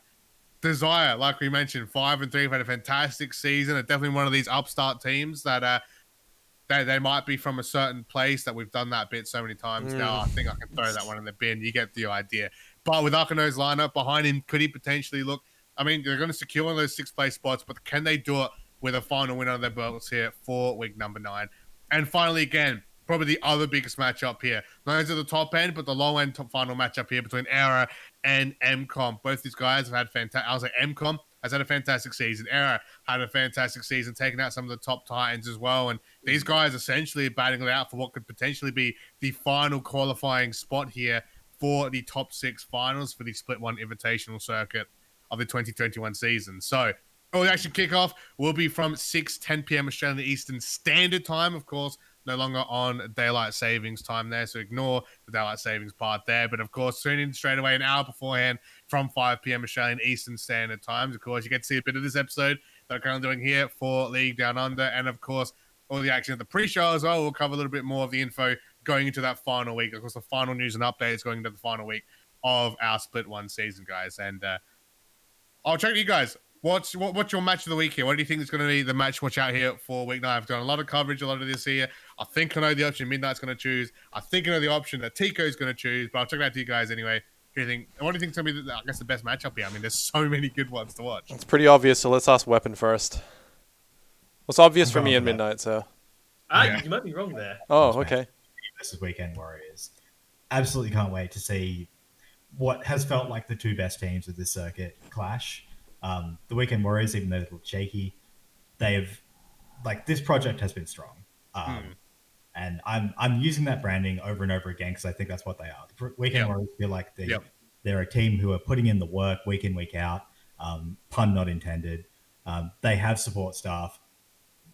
Desire, like we mentioned, five and three have had a fantastic season. They're definitely one of these upstart teams that uh they, they might be from a certain place that we've done that bit so many times now. Mm. I think I can throw that one in the bin. You get the idea. But with Akano's lineup behind him, could he potentially look? I mean, they're going to secure one of those six place spots, but can they do it with a final win on their belts here for week number nine. And finally, again, probably the other biggest matchup here. Not only at the top end, but the low end top final matchup here between Era and MCOM. Both these guys have had fantastic. I was like, MCOM has had a fantastic season. Era had a fantastic season, taking out some of the top Titans as well. And these guys essentially batting it out for what could potentially be the final qualifying spot here for the top six finals for the Split One Invitational Circuit of the 2021 season. So, oh, early action kickoff will be from 6 10 p.m. Australian Eastern Standard Time, of course. No longer on daylight savings time there, so ignore the daylight savings part there. But of course, tune in straight away an hour beforehand from 5 p.m. Australian Eastern Standard Times. Of course, you get to see a bit of this episode that I'm doing here for League Down Under, and of course, all the action at the pre-show as well. We'll cover a little bit more of the info going into that final week. Of course, the final news and updates going into the final week of our Split One season, guys. And uh, I'll check you guys. What's what, what's your match of the week here? What do you think is going to be the match? Watch out here for week nine. I've done a lot of coverage, a lot of this here. I think I know the option Midnight's going to choose. I think I know the option that Tico's going to choose. But I'll check it out to you guys anyway. Do you think? What do you think is going to be, the, I guess, the best matchup here? I mean, there's so many good ones to watch. It's pretty obvious, so let's ask Weapon first. It's obvious I'm for me going and. Midnight, so. Ah, Yeah. you might be wrong there. Oh, okay. versus Weekend Warriors. Absolutely can't wait to see what has felt like the two best teams of this circuit clash. Um, the Weekend Warriors, even though they're a little shaky, they've like this project has been strong. Um, Hmm. And I'm I'm using that branding over and over again because I think that's what they are. The Pr- Weekend Yep. Warriors feel like they Yep. they're a team who are putting in the work week in week out. Um, pun not intended. Um, they have support staff.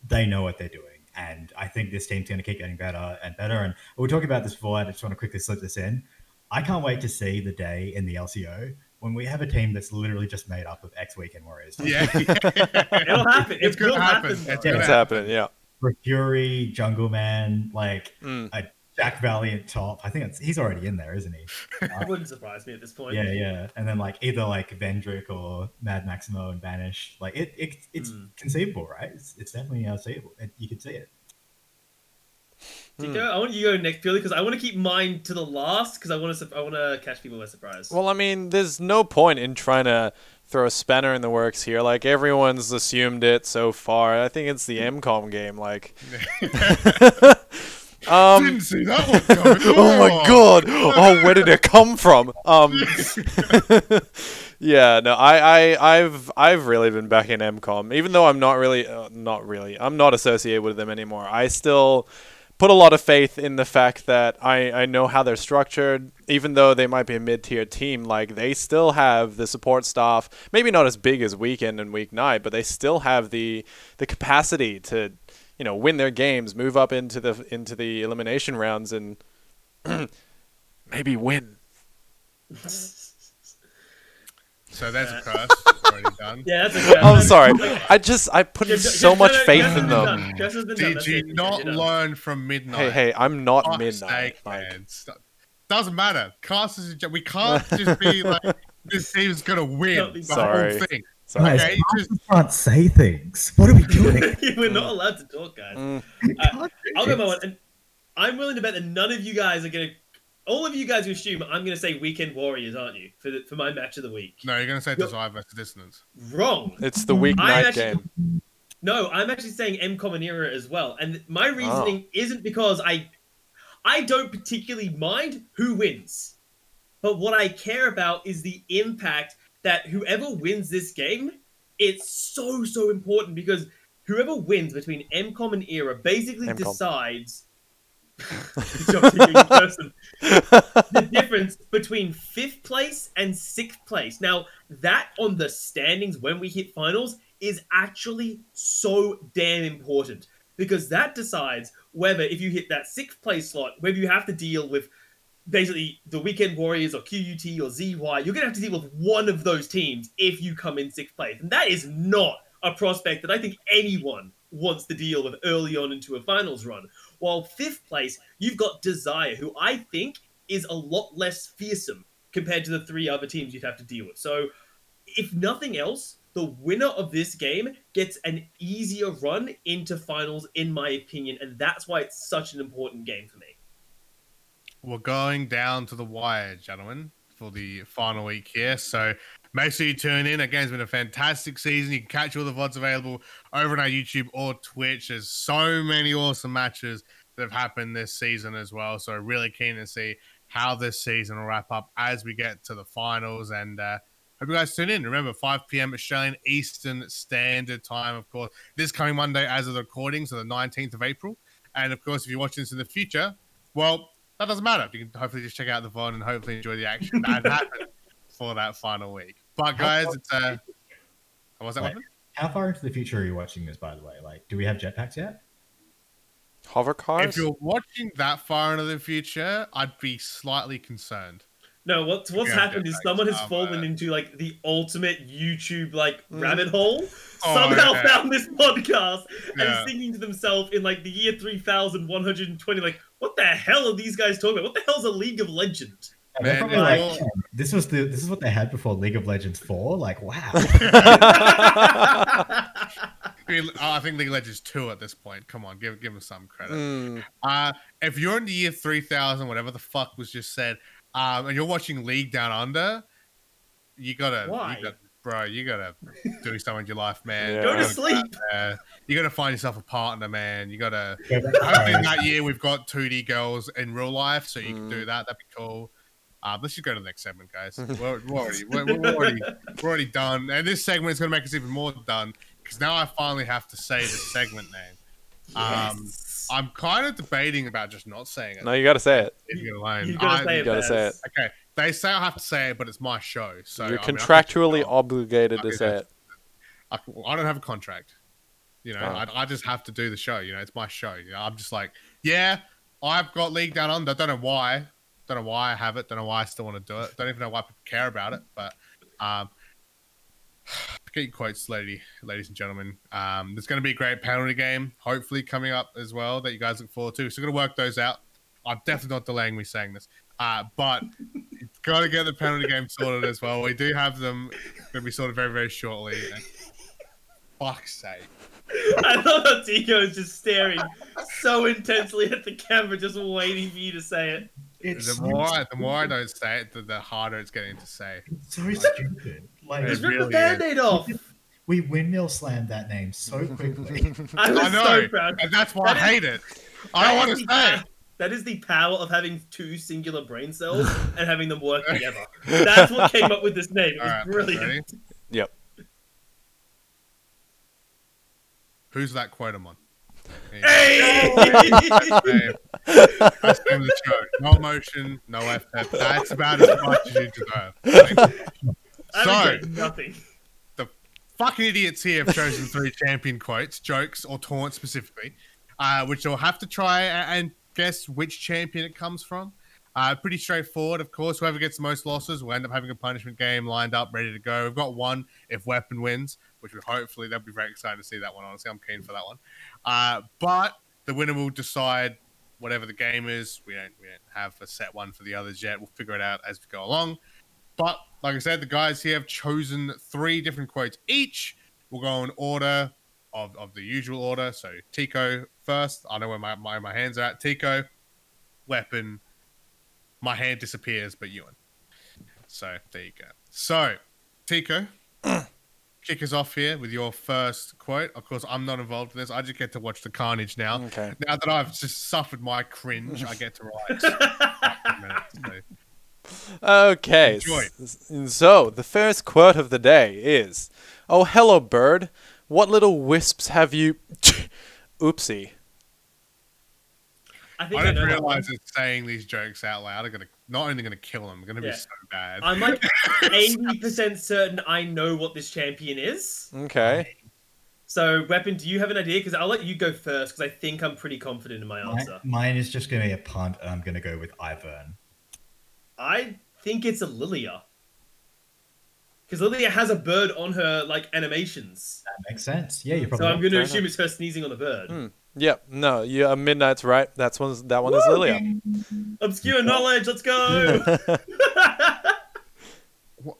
They know what they're doing, and I think this team's going to keep getting better and better. And we were talking about this before. I just want to quickly slip this in. I can't wait to see the day in the LCO when we have a team that's literally just made up of ex Weekend Warriors. Yeah, *laughs* It'll happen. It's It gonna happen. happen. It's though. gonna It's happen. happening, yeah. Fury, Jungle Man, like Mm. a Jack Valiant top. I think it's, he's already in there, isn't he? It *laughs* wouldn't surprise me at this point. Yeah, yeah. And then like either like Vendrick or Mad Maximo and Banish. Like it, it it's Hmm. conceivable, right? It's, it's definitely uh, seeable. It, you could see it. Tico, I want you to go next purely because I want to keep mine to the last because I want to I want to catch people by surprise. Well, I mean, there's no point in trying to throw a spanner in the works here. Like, everyone's assumed it so far. I think it's the MCOM game. Like, *laughs* *laughs* um, Didn't see that one coming. *laughs* oh my god! Oh, where did it come from? Um, *laughs* *laughs* yeah, no, I, I, I've, I've really been back in MCOM, even though I'm not really, uh, not really, I'm not associated with them anymore. I still put a lot of faith in the fact that I, I know how they're structured, even though they might be a mid-tier team. Like they still have the support staff, maybe not as big as Weekend and Week Night, but they still have the, the capacity to, you know, win their games, move up into the into the elimination rounds, and *clears throat* maybe win. So there's a curse already done. *laughs* yeah, that's a I'm sorry. I just I put in Just- so just- much faith in them. done. Just has been done. Did you not learn from midnight? Hey, hey, I'm not Fuck's midnight. sake, Like, man. St- Doesn't matter. Cast is a joke. We can't just be *laughs* like this team's gonna win Don't be the sorry. Whole thing. sorry. Guys, Okay, just can't say things. What are we doing? *laughs* We're not allowed to talk, guys. Mm, Uh, I'll go my one, and I'm willing to bet that none of you guys are gonna. All of you guys who assume I'm gonna say Weekend Warriors, aren't you? For the, for my match of the week. no, you're gonna say Yo- Desire versus Dissonance. Wrong. It's the week I'm actually- game. No, I'm actually saying MCOM and Era as well, and Oh. my reasoning isn't because I, I don't particularly mind who wins, but what I care about is the impact that whoever wins this game. It's so so important because whoever wins between MCOM and Era basically MCOM. decides. Good job, Tico, you person. the difference between fifth place and sixth place. Now, that on the standings when we hit finals is actually so damn important because that decides whether, if you hit that sixth place slot, whether you have to deal with basically the Weekend Warriors or QUT or ZY, you're going to have to deal with one of those teams if you come in sixth place. And that is not a prospect that I think anyone wants to deal with early on into a finals run. While fifth place, you've got Desire, who I think is a lot less fearsome compared to the three other teams you'd have to deal with. So, if nothing else, the winner of this game gets an easier run into finals, in my opinion, and that's why it's such an important game for me. We're going down to the wire, gentlemen, for the final week here. So make sure you tune in. Again, it's been a fantastic season. You can catch all the VODs available over on our YouTube or Twitch. There's so many awesome matches that have happened this season as well. So really keen to see how this season will wrap up as we get to the finals. And uh, hope you guys tune in. Remember, 5 p.m. Australian Eastern Standard Time, of course. This coming Monday as of the recording, so the 19th of April. And of course, if you're watching this in the future, well, that doesn't matter. You can hopefully just check out the VOD and hopefully enjoy the action that happened *laughs* for that final week. But guys, it's uh, what's that Like, one? How far into the future are you watching this, by the way? Like, do we have jetpacks yet? Hover cars. If you're watching that far into the future, I'd be slightly concerned. No, what's what's Yeah, happened is someone has fallen bad. into like the ultimate YouTube like Mm. rabbit hole. Oh, Somehow yeah. found this podcast Yeah. and singing to themselves in like the year three thousand one hundred and twenty. Like, what the hell are these guys talking about? What the hell's a League of Legends? And Man, like- like, this was the this is what they had before League of Legends four. Like, wow. *laughs* I, mean, I think League of Legends two at this point. Come on, give give them some credit. Mm, Uh, if you're in the year 3000, whatever the fuck was just said, um, and you're watching League Down Under, you gotta, Why? You got, bro, you gotta do something with your life, man. Yeah. Go to sleep. uh, you gotta find yourself a partner, man. You gotta. *laughs* Hopefully, in that year we've got 2D girls in real life, so you can Mm. do that. That'd be cool. Um, let's just go to the next segment, guys. *laughs* We're, we're already, we're, we're already, we're already done, and this segment is gonna make us even more done because now I finally have to say the segment name. Um, Yes. I'm kind of debating about just not saying it. no, you got to say it. Leave it alone. you gotta I- say you it. gotta say it. Okay, they say I have to say it, but it's my show, so You're I mean, I contractually obligated to say it. I, I don't have a contract. You know, Oh. I, I just have to do the show. You know, it's my show. You know, I'm just like, yeah, I've got League Down Under. Don't know why. Don't know why I have it. Don't know why I still want to do it. Don't even know why people care about it. But um, *sighs* get your quotes, lady, ladies and gentlemen. Um, there's going to be a great penalty game, hopefully coming up as well that you guys look forward to. So we're going to work those out. I'm definitely not delaying me saying this, uh, but got to get the penalty game sorted as well. We do have them going to be sorted very, very shortly. And fuck's sake. I love how Tico is just staring so intensely at the camera, just waiting for you to say it. It's The more, I, the more I don't say it, the, the harder it's getting to say. It's so stupid. Like, It Just rip really the band-aid off. we windmill slammed that name so *laughs* quickly. I was I know, so proud. and that's why I That is- hate it. I don't That want to say it. That is the power of having two singular brain cells *laughs* and having them work together. *laughs* That's what came up with this name. It was All right, brilliant. ready? Yep. Who's that Quotamon? Hey, Hey! hey, that's the name of the show. No emotion, no effort. That's about as much as you deserve. I So- nothing. The fucking idiots here have chosen three champion quotes, jokes, or taunts specifically, uh, which you'll have to try and guess which champion it comes from. Uh, pretty straightforward, of course. Whoever gets the most losses will end up having a punishment game lined up, ready to go. We've got one if Weapon wins, which would hopefully that'd be very exciting to see that one. Honestly, I'm keen for that one. Uh, but the winner will decide whatever the game is. We don't we don't have a set one for the others yet. We'll figure it out as we go along. But like I said, the guys here have chosen three different quotes each. We'll go in order of, of the usual order. So Tico first. I know where my, my, my hands are at. Tico, weapon. My hand disappears, but Ewan. So there you go. So Tico, *clears throat* kick us off here with your first quote. Of course, I'm not involved in this. I just get to watch the carnage now. Okay. Now that I've just suffered my cringe, I get to write. so. *laughs* Okay. Enjoy. So, the first quote of the day is Oh, hello, bird. What little wisps have you. *laughs* Oopsie. I think I I, didn't know that one. realize that saying these jokes out loud are gonna not only gonna kill them, gonna Yeah. be so bad. I'm like *laughs* 80% certain I know what this champion is. Okay. So, Weapon, do you have an idea? Because I'll let you go first, because I think I'm pretty confident in my Mine, answer. mine is just going to be a punt, and I'm going to go with Ivern. I think it's a Lillia. Because Lillia has a bird on her, like, animations. That makes sense. Yeah, you're So probably. I'm going to fair assume it's her sneezing on the bird. Hmm. Yep. No, you, uh, Midnight's right. That's one, that one is Lillia. Obscure knowledge, let's go! *laughs*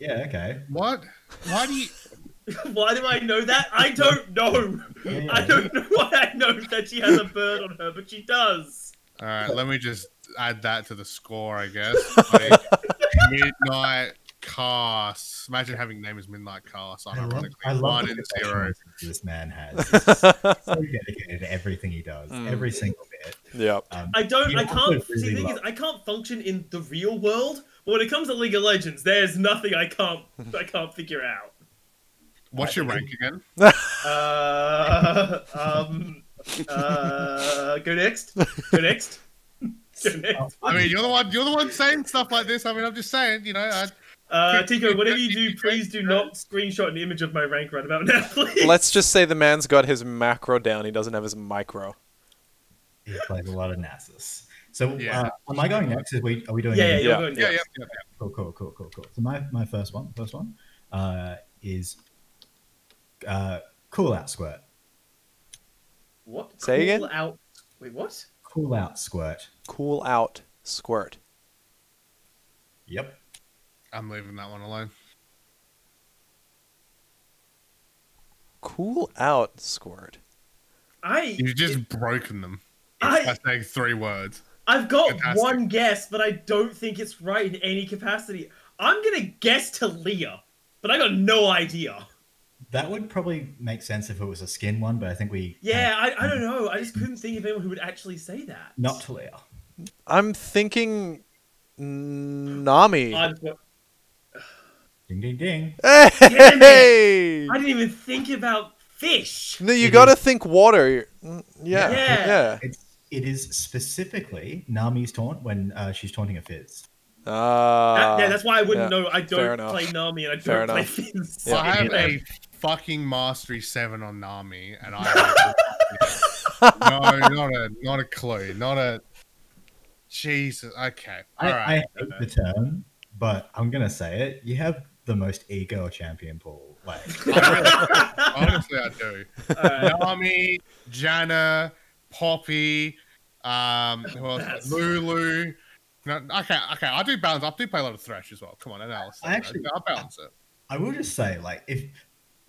yeah, okay. what? Why do you? *laughs* Why do I know that? I don't know. Yeah, I don't know why I know that she has a bird on her, but she does. All right, let me just add that to the score, I guess. *laughs* Like, midnight Cast. Imagine having name as Midnight Cast. I love, Unironically, I love one the and zero. this man has. He's so *laughs* dedicated to everything he does, Mm. every single bit. Yep. Um, I don't. I can't. really see, the thing love- is, I can't function in the real world. But when it comes to League of Legends, there's nothing I can't. I can't figure out. What's your rank again? *laughs* Uh, um, uh, go next. Go next. *laughs* Go next. I mean, you're the one. You're the one saying stuff like this. I mean, I'm just saying. You know, I, Uh, Tico, whatever you do, please do not screenshot an image of my rank right about *laughs* now, please. Let's just say the man's got his macro down. He doesn't have his micro. he plays a lot of Nasus. So, Yeah. uh, am I going next? Are we, are we doing Yeah, yeah, Yeah. yeah, yeah, yeah. Cool, cool, cool, cool, cool. So my, my first one, first one, uh, is uh, cool out squirt. What? Say Cool again? Out. Wait, what? Cool out squirt. Cool out squirt. Yep. I'm leaving that one alone. Cool out squirt. I. You've just broken them. I- by saying three words. I've got Fantastic. one guess, but I don't think it's right in any capacity. I'm gonna guess Taliyah, but I got no idea. That would probably make sense if it was a skin one, but I think we Yeah, I, I don't know. I just couldn't think of anyone who would actually say that. not Taliyah. I'm thinking Nami. I, just went- Ding ding ding. *laughs* Hey! I didn't even think about fish. No, you gotta think water. Mm, Yeah, Yeah. yeah. It's it is specifically Nami's taunt when uh, she's taunting a Fizz. Ah, That- yeah, that's why I wouldn't yeah, know. I don't enough. play Nami and I don't play enough. Fizz. Yeah. I have Yeah. a fucking mastery seven on Nami, and I no, *laughs* not a not a clue, not a Jesus. Okay, all I, right. I hate the term, but I'm gonna say it. You have the most ego champion pool. Like *laughs* Honestly, I do. Alright. Nami, Janna, Poppy, um, who else? That's- Lulu. No, okay, okay. I do balance. I do play a lot of Thresh as well. Come on, analysis. I actually- I balance it. I will just say, like, if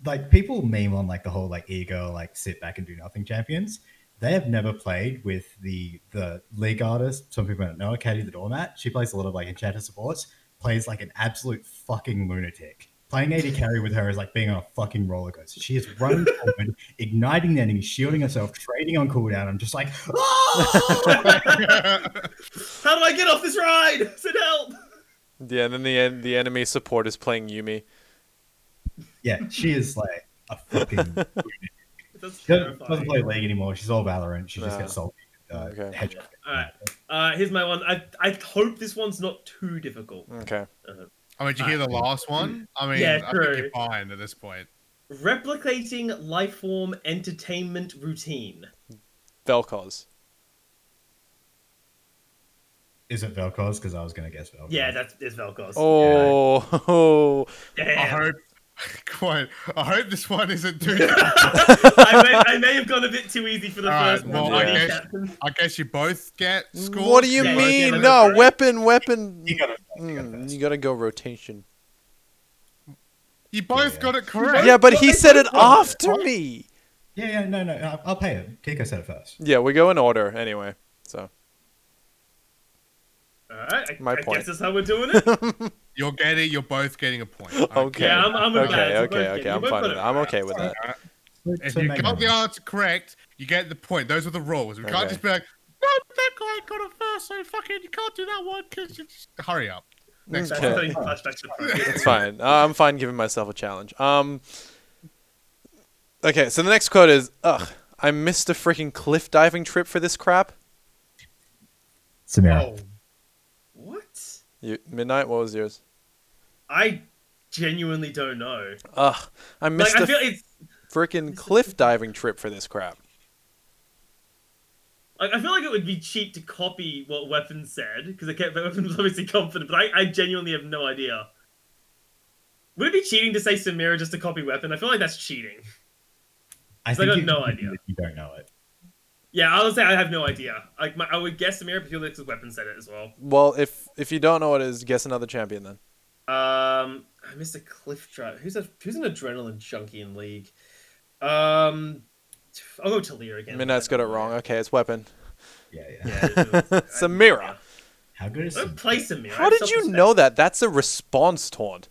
like people meme on like the whole like ego, like sit back and do nothing champions, they have never played with the the league artist. Some people don't know Katie the doormat. She plays a lot of like enchanter supports. Plays like an absolute fucking lunatic. Playing AD carry with her is like being on a fucking roller coaster. She is running *laughs* forward, igniting the enemy, shielding herself, trading on cooldown. I'm just like, "Ah!" *laughs* How do I get off this ride? *laughs* Send help. yeah. And then the en- the enemy support is playing Yuumi. yeah, she is like a fucking. That's She doesn't, terrifying. doesn't play League anymore. She's all Valorant. She just Ah. gets salty. Uh, Okay. Headshot. Alright. Uh, here's my one. I I hope this one's not too difficult. Okay. I mean, did you hear the last one? I mean, Yeah, I true. think you're fine at this point. Replicating life form entertainment routine. Vel'Koz. Is it Vel'Koz? Because I was going to guess Vel'Koz. Yeah, that's it's Vel'Koz. Oh, *laughs* I Damn. *laughs* hope. Quite. I hope this one isn't too. *laughs* *laughs* I, may, I may have gone a bit too easy for the Alright, first well, one. I guess- I guess you both get scores. what do you Yeah, yeah, mean? no, right. weapon, weapon. You got it. You got it Mm, first. you gotta go rotation. You both Yeah. got it correct. Yeah, but he said it they both after me. Yeah, yeah, no, no. I'll, I'll pay it. Kiko said it first. Yeah, we go in order anyway. So Alright, I, My I point. guess that's how we're doing it. *laughs* You're getting. You're both getting a point. okay, Yeah, I'm- I'm with okay, okay, okay. I'm fine with that. I'm okay with that. If you Mega got the answer correct, you get the point. Those are the rules. We can't just be like, no, that guy got it first, so fucking you can't do that one because you just *laughs* hurry up. Next That's Okay. how you flashback to the front. It's fine. Uh, I'm fine giving myself a challenge. Um. Okay, so the next quote is, "Ugh, I missed a freaking cliff diving trip for this crap." Samira. Oh, What? You, Midnight, what was yours? I genuinely don't know. Ugh, I Like, missed I a feel it's freaking cliff diving trip for this crap. like I feel like it would be cheap to copy what Weapon said because I kept *laughs* Weapon was obviously confident, but I, I genuinely have no idea. Would it be cheating to say Samira just to copy Weapon? I feel like that's cheating. I I got no idea. You don't know it. Yeah, I would say I have no idea. Like my, I would guess Samira purely because Weapon said it as well. Well, if if you don't know what it is, guess another champion then. Um, I missed a cliff drive. Who's a who's an adrenaline junkie in League? Um, I'll go Taliyah again. Midnight's got it wrong. Okay, it's weapon. Yeah, yeah. Yeah, *laughs* it was- Samira. How good is Don't some? play Samira. How did you know that? That's a response taunt.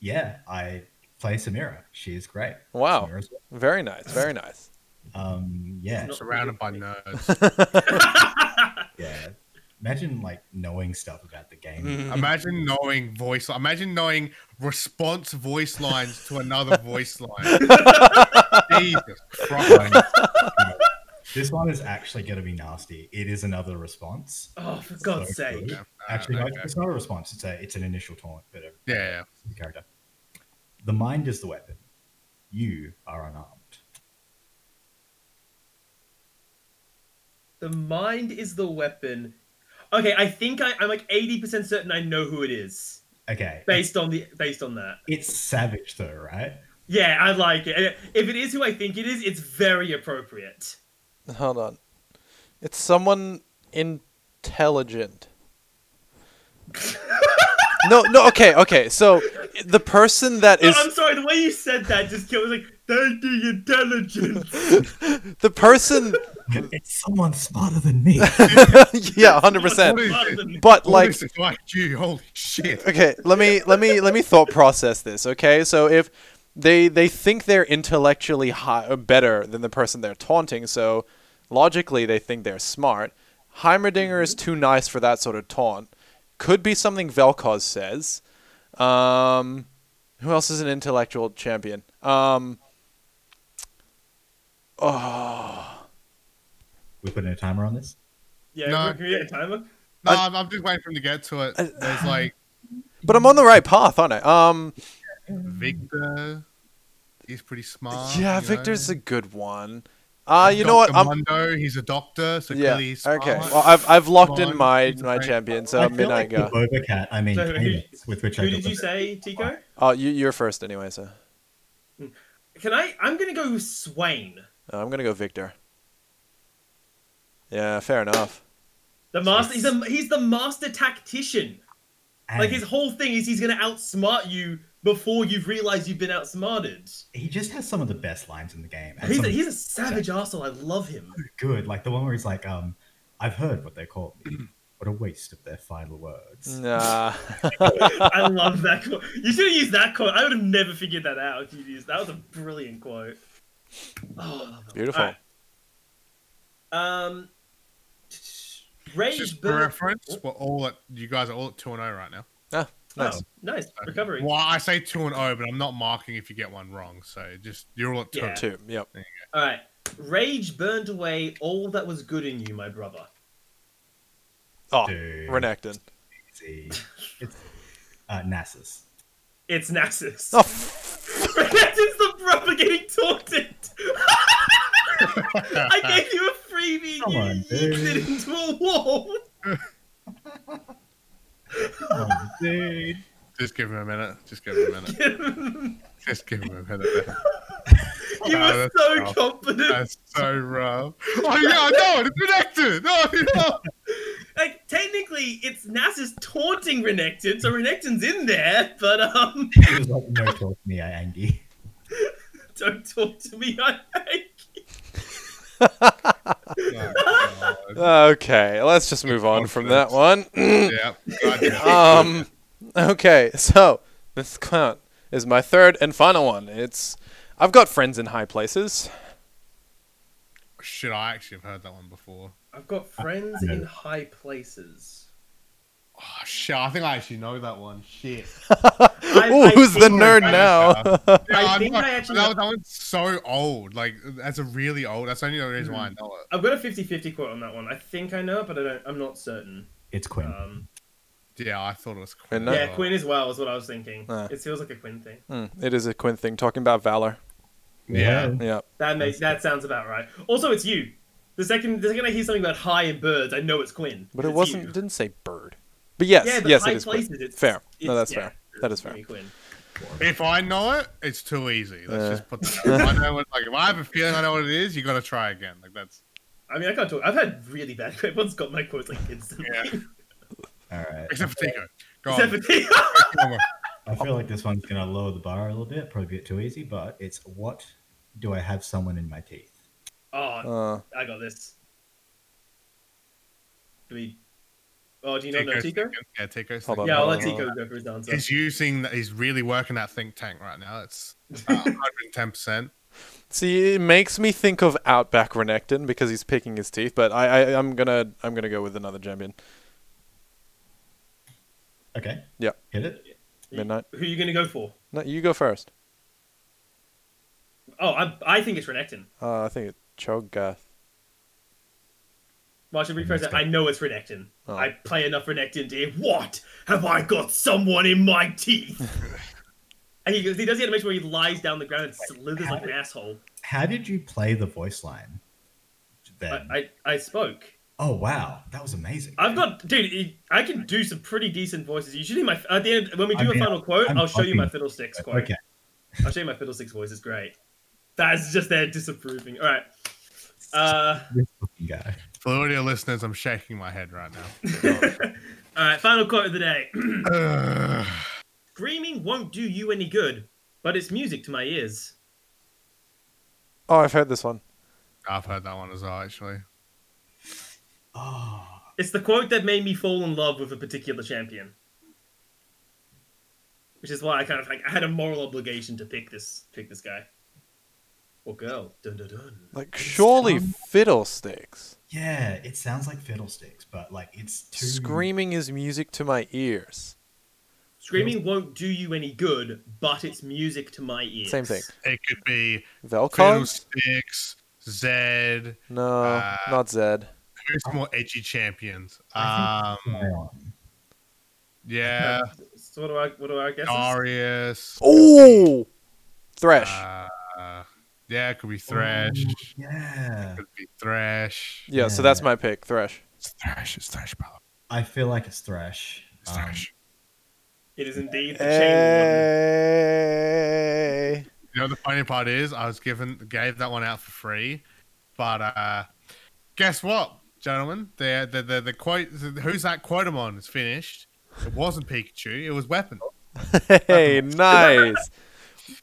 Yeah, I play Samira. She is great. Wow. Samira's- Very nice. Very nice. Um, yeah, Not- Surrounded by nerds. *laughs* yeah. Imagine like knowing stuff about the game. Mm. *laughs* Imagine knowing voice. Imagine knowing response voice lines to another *laughs* voice line. Jesus Christ! This one is actually going to be nasty. It is another response. Oh, for God's So sake. good. Uh, Actually, no, okay. it's not a response. It's a it's an initial taunt, but a, Yeah, yeah. the character. The mind is the weapon. You are unarmed. The mind is the weapon. Okay, I think I, I'm like 80% certain I know who it is. Okay, Based on the based on that. it's savage though, right? Yeah, I like it. If it is who I think it is, it's very appropriate. Hold on. It's someone intelligent. *laughs* no, no. Okay, okay. So the person that No, is I'm sorry, the way you said that just killed me. Like, thanking intelligence. *laughs* the person. It's someone smarter than me. *laughs* yeah, hundred percent. What is Smarter it? than me. But like, this like you. Holy shit! okay, let me let me let me thought process this. Okay, so if they they think they're intellectually high, uh, better than the person they're taunting, so logically they think they're smart. Heimerdinger is too nice for that sort of taunt. Could be something Vel'Koz says. Um, who else is an intellectual champion? Um, oh, we putting a timer on this. Yeah, No. can we get a timer? No, I- I'm, I'm just waiting for him to get to it. I- There's like *sighs* but I'm on the right path, aren't I? Um, Viktor. He's pretty smart. yeah, you know? Viktor's a good one. Uh, you know what? I'm, Mundo, he's a doctor, so yeah. clearly he's smart. Okay. Well, I've I've locked in my my great. champion. I So feel midnight like go. the Boba I mean, So who- cadence with which I Who did you say, Tico? Oh, you you're first anyway. So Can I? I'm gonna go with Swain. Uh, I'm gonna go Viktor. Yeah, fair enough. The master. He's a he's the master tactician. Like his whole thing is he's gonna outsmart you before you've realized you've been outsmarted. he just has some of the best lines in the game. He's a, he's a savage arsehole. I love him. good, like the one where he's like, um, "I've heard what they call me. What a waste of their final words." Nah. *laughs* I love that quote. You should have used that quote. I would have never figured that out. If you used that was a brilliant quote. Oh, I love that. Beautiful. Alright. Um, Rage Just for reference, we're all at you guys are all at two and zero right now. Ah, nice. Oh, nice recovery. Well, I say two and zero, but I'm not marking if you get one wrong. So just you're all at two. Yeah. Two. Yep. All right. Rage burned away all that was good in you, my brother. Oh, Dude. Renekton. Easy. It's uh, Nasus. It's Nasus. Oh, *laughs* Renekton's the brother getting taunted. I gave you a freebie. Come you on, yeeted it into a wall. Oh, dude. Just give him a minute. Just give him a minute. Just give him a minute. you Oh, were that's so rough. confident. That's so rough. Oh yeah, no. It's connected. Oh, yeah. Like technically, it's Nasus taunting Renekton, so Renekton's in there. But um, He was like, "No talk to me, I Angie." *laughs* don't talk to me. I think. Oh, okay, let's just move on from that one. *clears throat* yeah. Um, okay, so this count is my third and final one. It's I've got friends in high places. Should I actually have heard that one before. I've got friends in high places. Oh shit, I think I actually know that one. Shit. *laughs* I- Ooh, I who's the nerd now? Yeah, I think not- I actually that, know- that one's so old. Like that's a really old. That's only the only reason why I know it. I've got a 50-50 quote on that one. I think I know it, but I don't. I'm not certain. It's Quinn. Um, Yeah, I thought it was Quinn. Midnight? yeah, as well. Quinn as well is what I was thinking. Ah. It feels like a Quinn thing. Hmm, it is a Quinn thing talking about valor. Yeah. Yeah. That makes that sounds about right. Also, it's you. The second the second I hear something about high and birds, I know it's Quinn. But it It's wasn't you. didn't say bird. But yes, Yeah, but yes, high it is Quinn. places, it's Fair. It's, No, that's yeah, fair. That is fair. Quinn. If I know it, it's too easy. Let's Uh. just put. That. I know what, like if I have a feeling I know what it is, you got to try again. Like that's. I mean, I can't talk. I've had really bad quotes. One's got my quotes like instantly. Yeah. All right. Except for Tico. Go Except on. for Theo. Come on. *laughs* I feel like this one's gonna lower the bar a little bit, probably a bit too easy, but it's what do I have someone in my teeth? Oh, Uh, I got this. Do we? Oh, do you not know Tico's Tico? Yeah, Tico's Hold on, second. Yeah, I'll hold let on, Tico go for his answer. He's using. He's really working that think tank right now. It's uh, *laughs* 110. percent See, it makes me think of Outback Renekton because he's picking his teeth, but I, I I'm gonna I'm gonna go with another champion. Okay. Yeah. Hit it. Midnight. Who are you going to go for? No, you go first. Oh, I, I think it's Renekton. Uh, I think it's Cho'Gath. Well, I should. I know it's Renekton. Oh. I play enough Renekton to hear, What? Have I got someone in my teeth? *laughs* and he, goes, he does the animation where he lies down the ground and slithers like an asshole. How did you play the voice line? Then. I, I, I spoke. oh wow, that was amazing. I've got, dude. I can do some pretty decent voices. You should hear my at the end when we do I a mean, final quote. I'm I'll show you my fiddlesticks quote. Okay. I'll show you my fiddlesticks voice. It's great. That's just their disapproving. All right. Uh, This fucking guy. For the audio listeners, I'm shaking my head right now. *laughs* all right. Final quote of the day. *clears throat* Screaming won't do you any good, but it's music to my ears. Oh, I've heard this one. I've heard that one as well, actually. Oh, It's the quote that made me fall in love with a particular champion. Which is why I kind of like I had a moral obligation to pick this pick this guy. Or girl. Dun dun dun. Like, surely Fiddlesticks. Yeah. It sounds like fiddlesticks, but like it's too Screaming is music to my ears. Screaming won't do you any good, but it's music to my ears. Same thing. It could be Vel'Koz? Fiddlesticks, Zed. No, Uh, not Zed. Who's more edgy champions? Um, yeah, So what do I what do I guess? Darius. Oh! Thresh. Uh, yeah, it could be Thrash. Oh, yeah. Could be Thrash. yeah, so that's my pick, Thrash. It's Thrash. It's Thresh, brother. I feel like it's Thrash. It's Um, Thresh. It is indeed the chain Hey. You know the funny part is I was given gave that one out for free, but uh, guess what, gentlemen? The the the, the quote who's that quote on? is finished. It wasn't Pikachu. It was Weapon. *laughs* Hey, nice.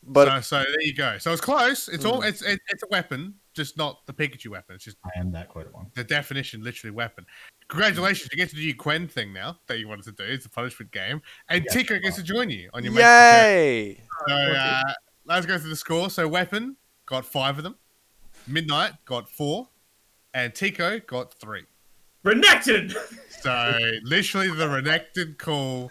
But so, so there you go. So it's close. It's all it's it, it's a weapon, just not the Pikachu weapon. It's just I am that quote one. the definition, literally weapon. Congratulations, you get to do your Gwen thing now that you wanted to do. It's a punishment game, and Yeah. Tico gets to join you on your. magic yay! So uh, let's go through the score. So Weapon got five of them, Midnight got four, and Tico got three. Renekton! So literally the Renekton call.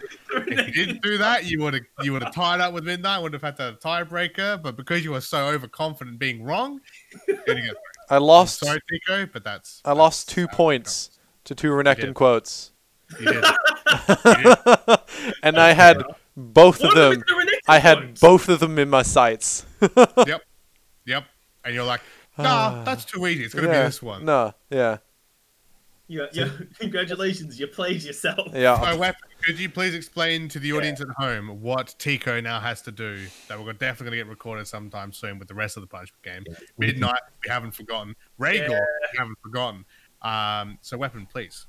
If you didn't do that, you would have you would have tied up with Midnight. Would have had to have a tiebreaker, but because you were so overconfident being wrong, you're gonna I lost. sorry Tico, but that's I lost two how it points to two Renekton quotes, goes. You did. You did. *laughs* and I had both of of them. them the I had quote. both of them in my sights. *laughs* Yep, yep. And you're like, nah, Ah. *sighs* that's too easy. It's gonna yeah. be this one. No, yeah, Yeah, yeah. *laughs* Congratulations, you played yourself. yeah. So, Weapon, could you please explain to the audience at home what Tico now has to do that we're definitely going to get recorded sometime soon with the rest of the punishment game? Midnight, we haven't forgotten. Rhaegar, Yeah. we haven't forgotten. Um, so, Weapon, please.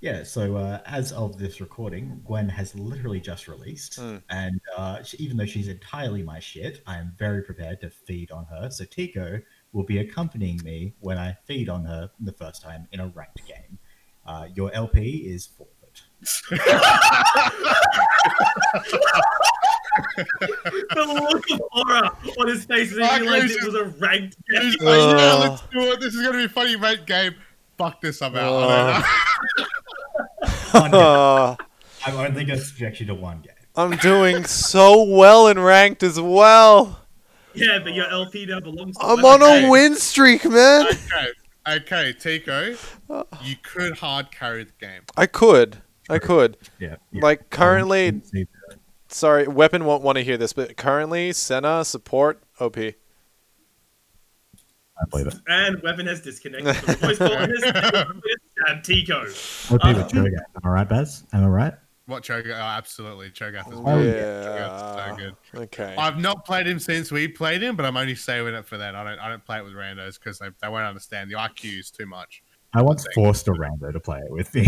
Yeah, so uh, as of this recording, Gwen has literally just released, Hmm. and uh, she, even though she's entirely my shit, I am very prepared to feed on her. So Tico will be accompanying me when I feed on her the first time in a ranked game. Uh, your LP is forfeit. *laughs* the look of horror on his face as he realized this it is- was a ranked game. He's like, yeah, let's do it. This is going to be a funny ranked game. Fuck this, I'm out. Ugh. *laughs* One game. Uh, I'm only going to subject you to one game. I'm doing so well in ranked as well. Yeah, but your LP now belongs to I'm on okay. a win streak, man. okay, okay, Tico, you could hard carry the game. I could. I could. Yeah. yeah. Like currently, see that. sorry, Weapon won't want to hear this, but currently, Senna support OP. I believe it. And Weapon has disconnected from the *laughs* voice call on and Tico. OP Uh, with Cho'Gath. Am I right, Baz? Am I right? What Cho'Gath? Oh, absolutely. Cho'Gath is Oh, very yeah. good. Cho'Gath's so good. Okay. I've not played him since we played him, but I'm only saving it for that. I don't I don't play it with randos because they, they won't understand the IQ is too much. I once forced a Rambo to play it with me.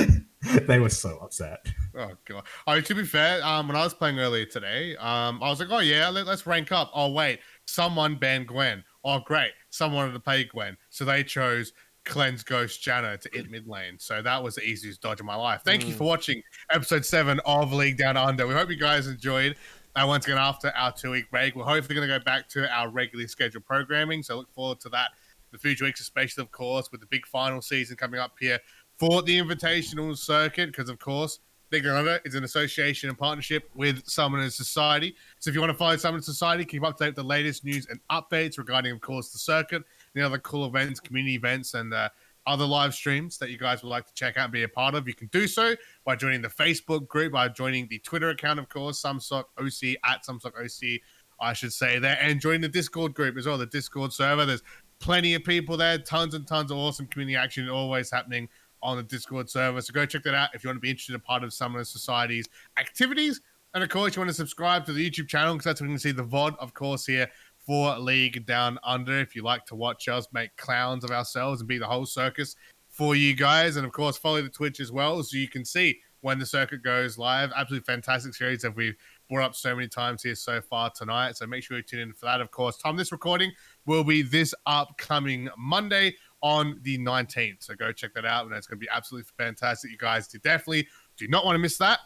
*laughs* they were so upset. Oh god. Oh, to be fair, um, when I was playing earlier today, um, I was like, oh yeah, let, let's rank up. Oh wait, someone banned Gwen. Oh great, someone wanted to play Gwen, so they chose cleanse Ghost Janna to int mid lane. So that was the easiest dodge of my life. Thank you Mm. for watching episode seven of League Down Under. We hope you guys enjoyed. And once again, after our two week break, we're hopefully going to go back to our regularly scheduled programming. So look forward to that the future weeks, especially, of course, with the big final season coming up here for the Invitational Circuit, because, of course, Down Under is an association and partnership with Summoners Society. So if you want to follow Summoners Society, keep up to date with the latest news and updates regarding, of course, the circuit, the other cool events, community events, and uh, other live streams that you guys would like to check out and be a part of, you can do so by joining the Facebook group, by joining the Twitter account, of course, Sumsock OC at Sumsock OC, I should say there, and join the Discord group as well, the Discord server. There's plenty of people there, tons and tons of awesome community action always happening on the Discord server. So go check that out if you want to be interested in part of Summoner Society's activities. And of course, you want to subscribe to the YouTube channel because that's where you can see the VOD, of course, here for League Down Under. If you like to watch us make clowns of ourselves and be the whole circus for you guys. And of course, follow the Twitch as well so you can see when the circuit goes live. Absolutely fantastic series that we've brought up so many times here so far tonight. So make sure you tune in for that. Of course, time this recording will be this upcoming Monday on the 19th. So go check that out. And it's going to be absolutely fantastic. You guys do definitely do not want to miss that.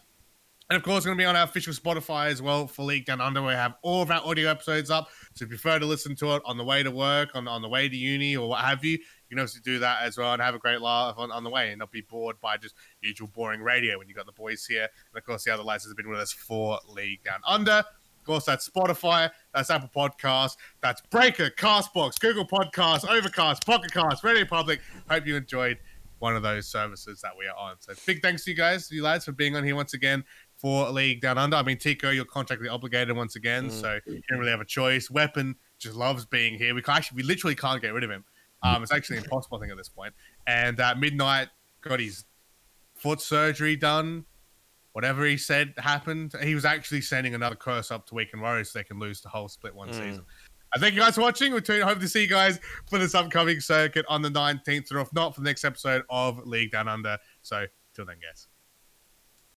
And of course, going to be on our official Spotify as well for League Down Under. We have all of our audio episodes up. So if you prefer to listen to it on the way to work, on, on the way to uni, or what have you, you can also do that as well and have a great laugh on, on the way and not be bored by just usual boring radio when you've got the boys here. And of course, the other lads have been with us for League Down Under. Of course, that's Spotify, that's Apple Podcasts, that's Breaker, Castbox, Google Podcasts, Overcast, Pocket Cast, Radio Public. Hope you enjoyed one of those services that we are on. So big thanks to you guys, you lads, for being on here once again for League Down Under. I mean, Tico, you're contractually obligated once again, Mm. so you don't really have a choice. Weapon just loves being here. We actually, we literally can't get rid of him. Um, it's actually impossible, I think, at this point. And uh, Midnight got his foot surgery done. Whatever he said happened. He was actually sending another curse up to Weekend Warriors so they can lose the whole split one Mm. season. I thank you guys for watching. We hope to see you guys for this upcoming circuit on the 19th, or if not, for the next episode of League Down Under. So, till then, guys.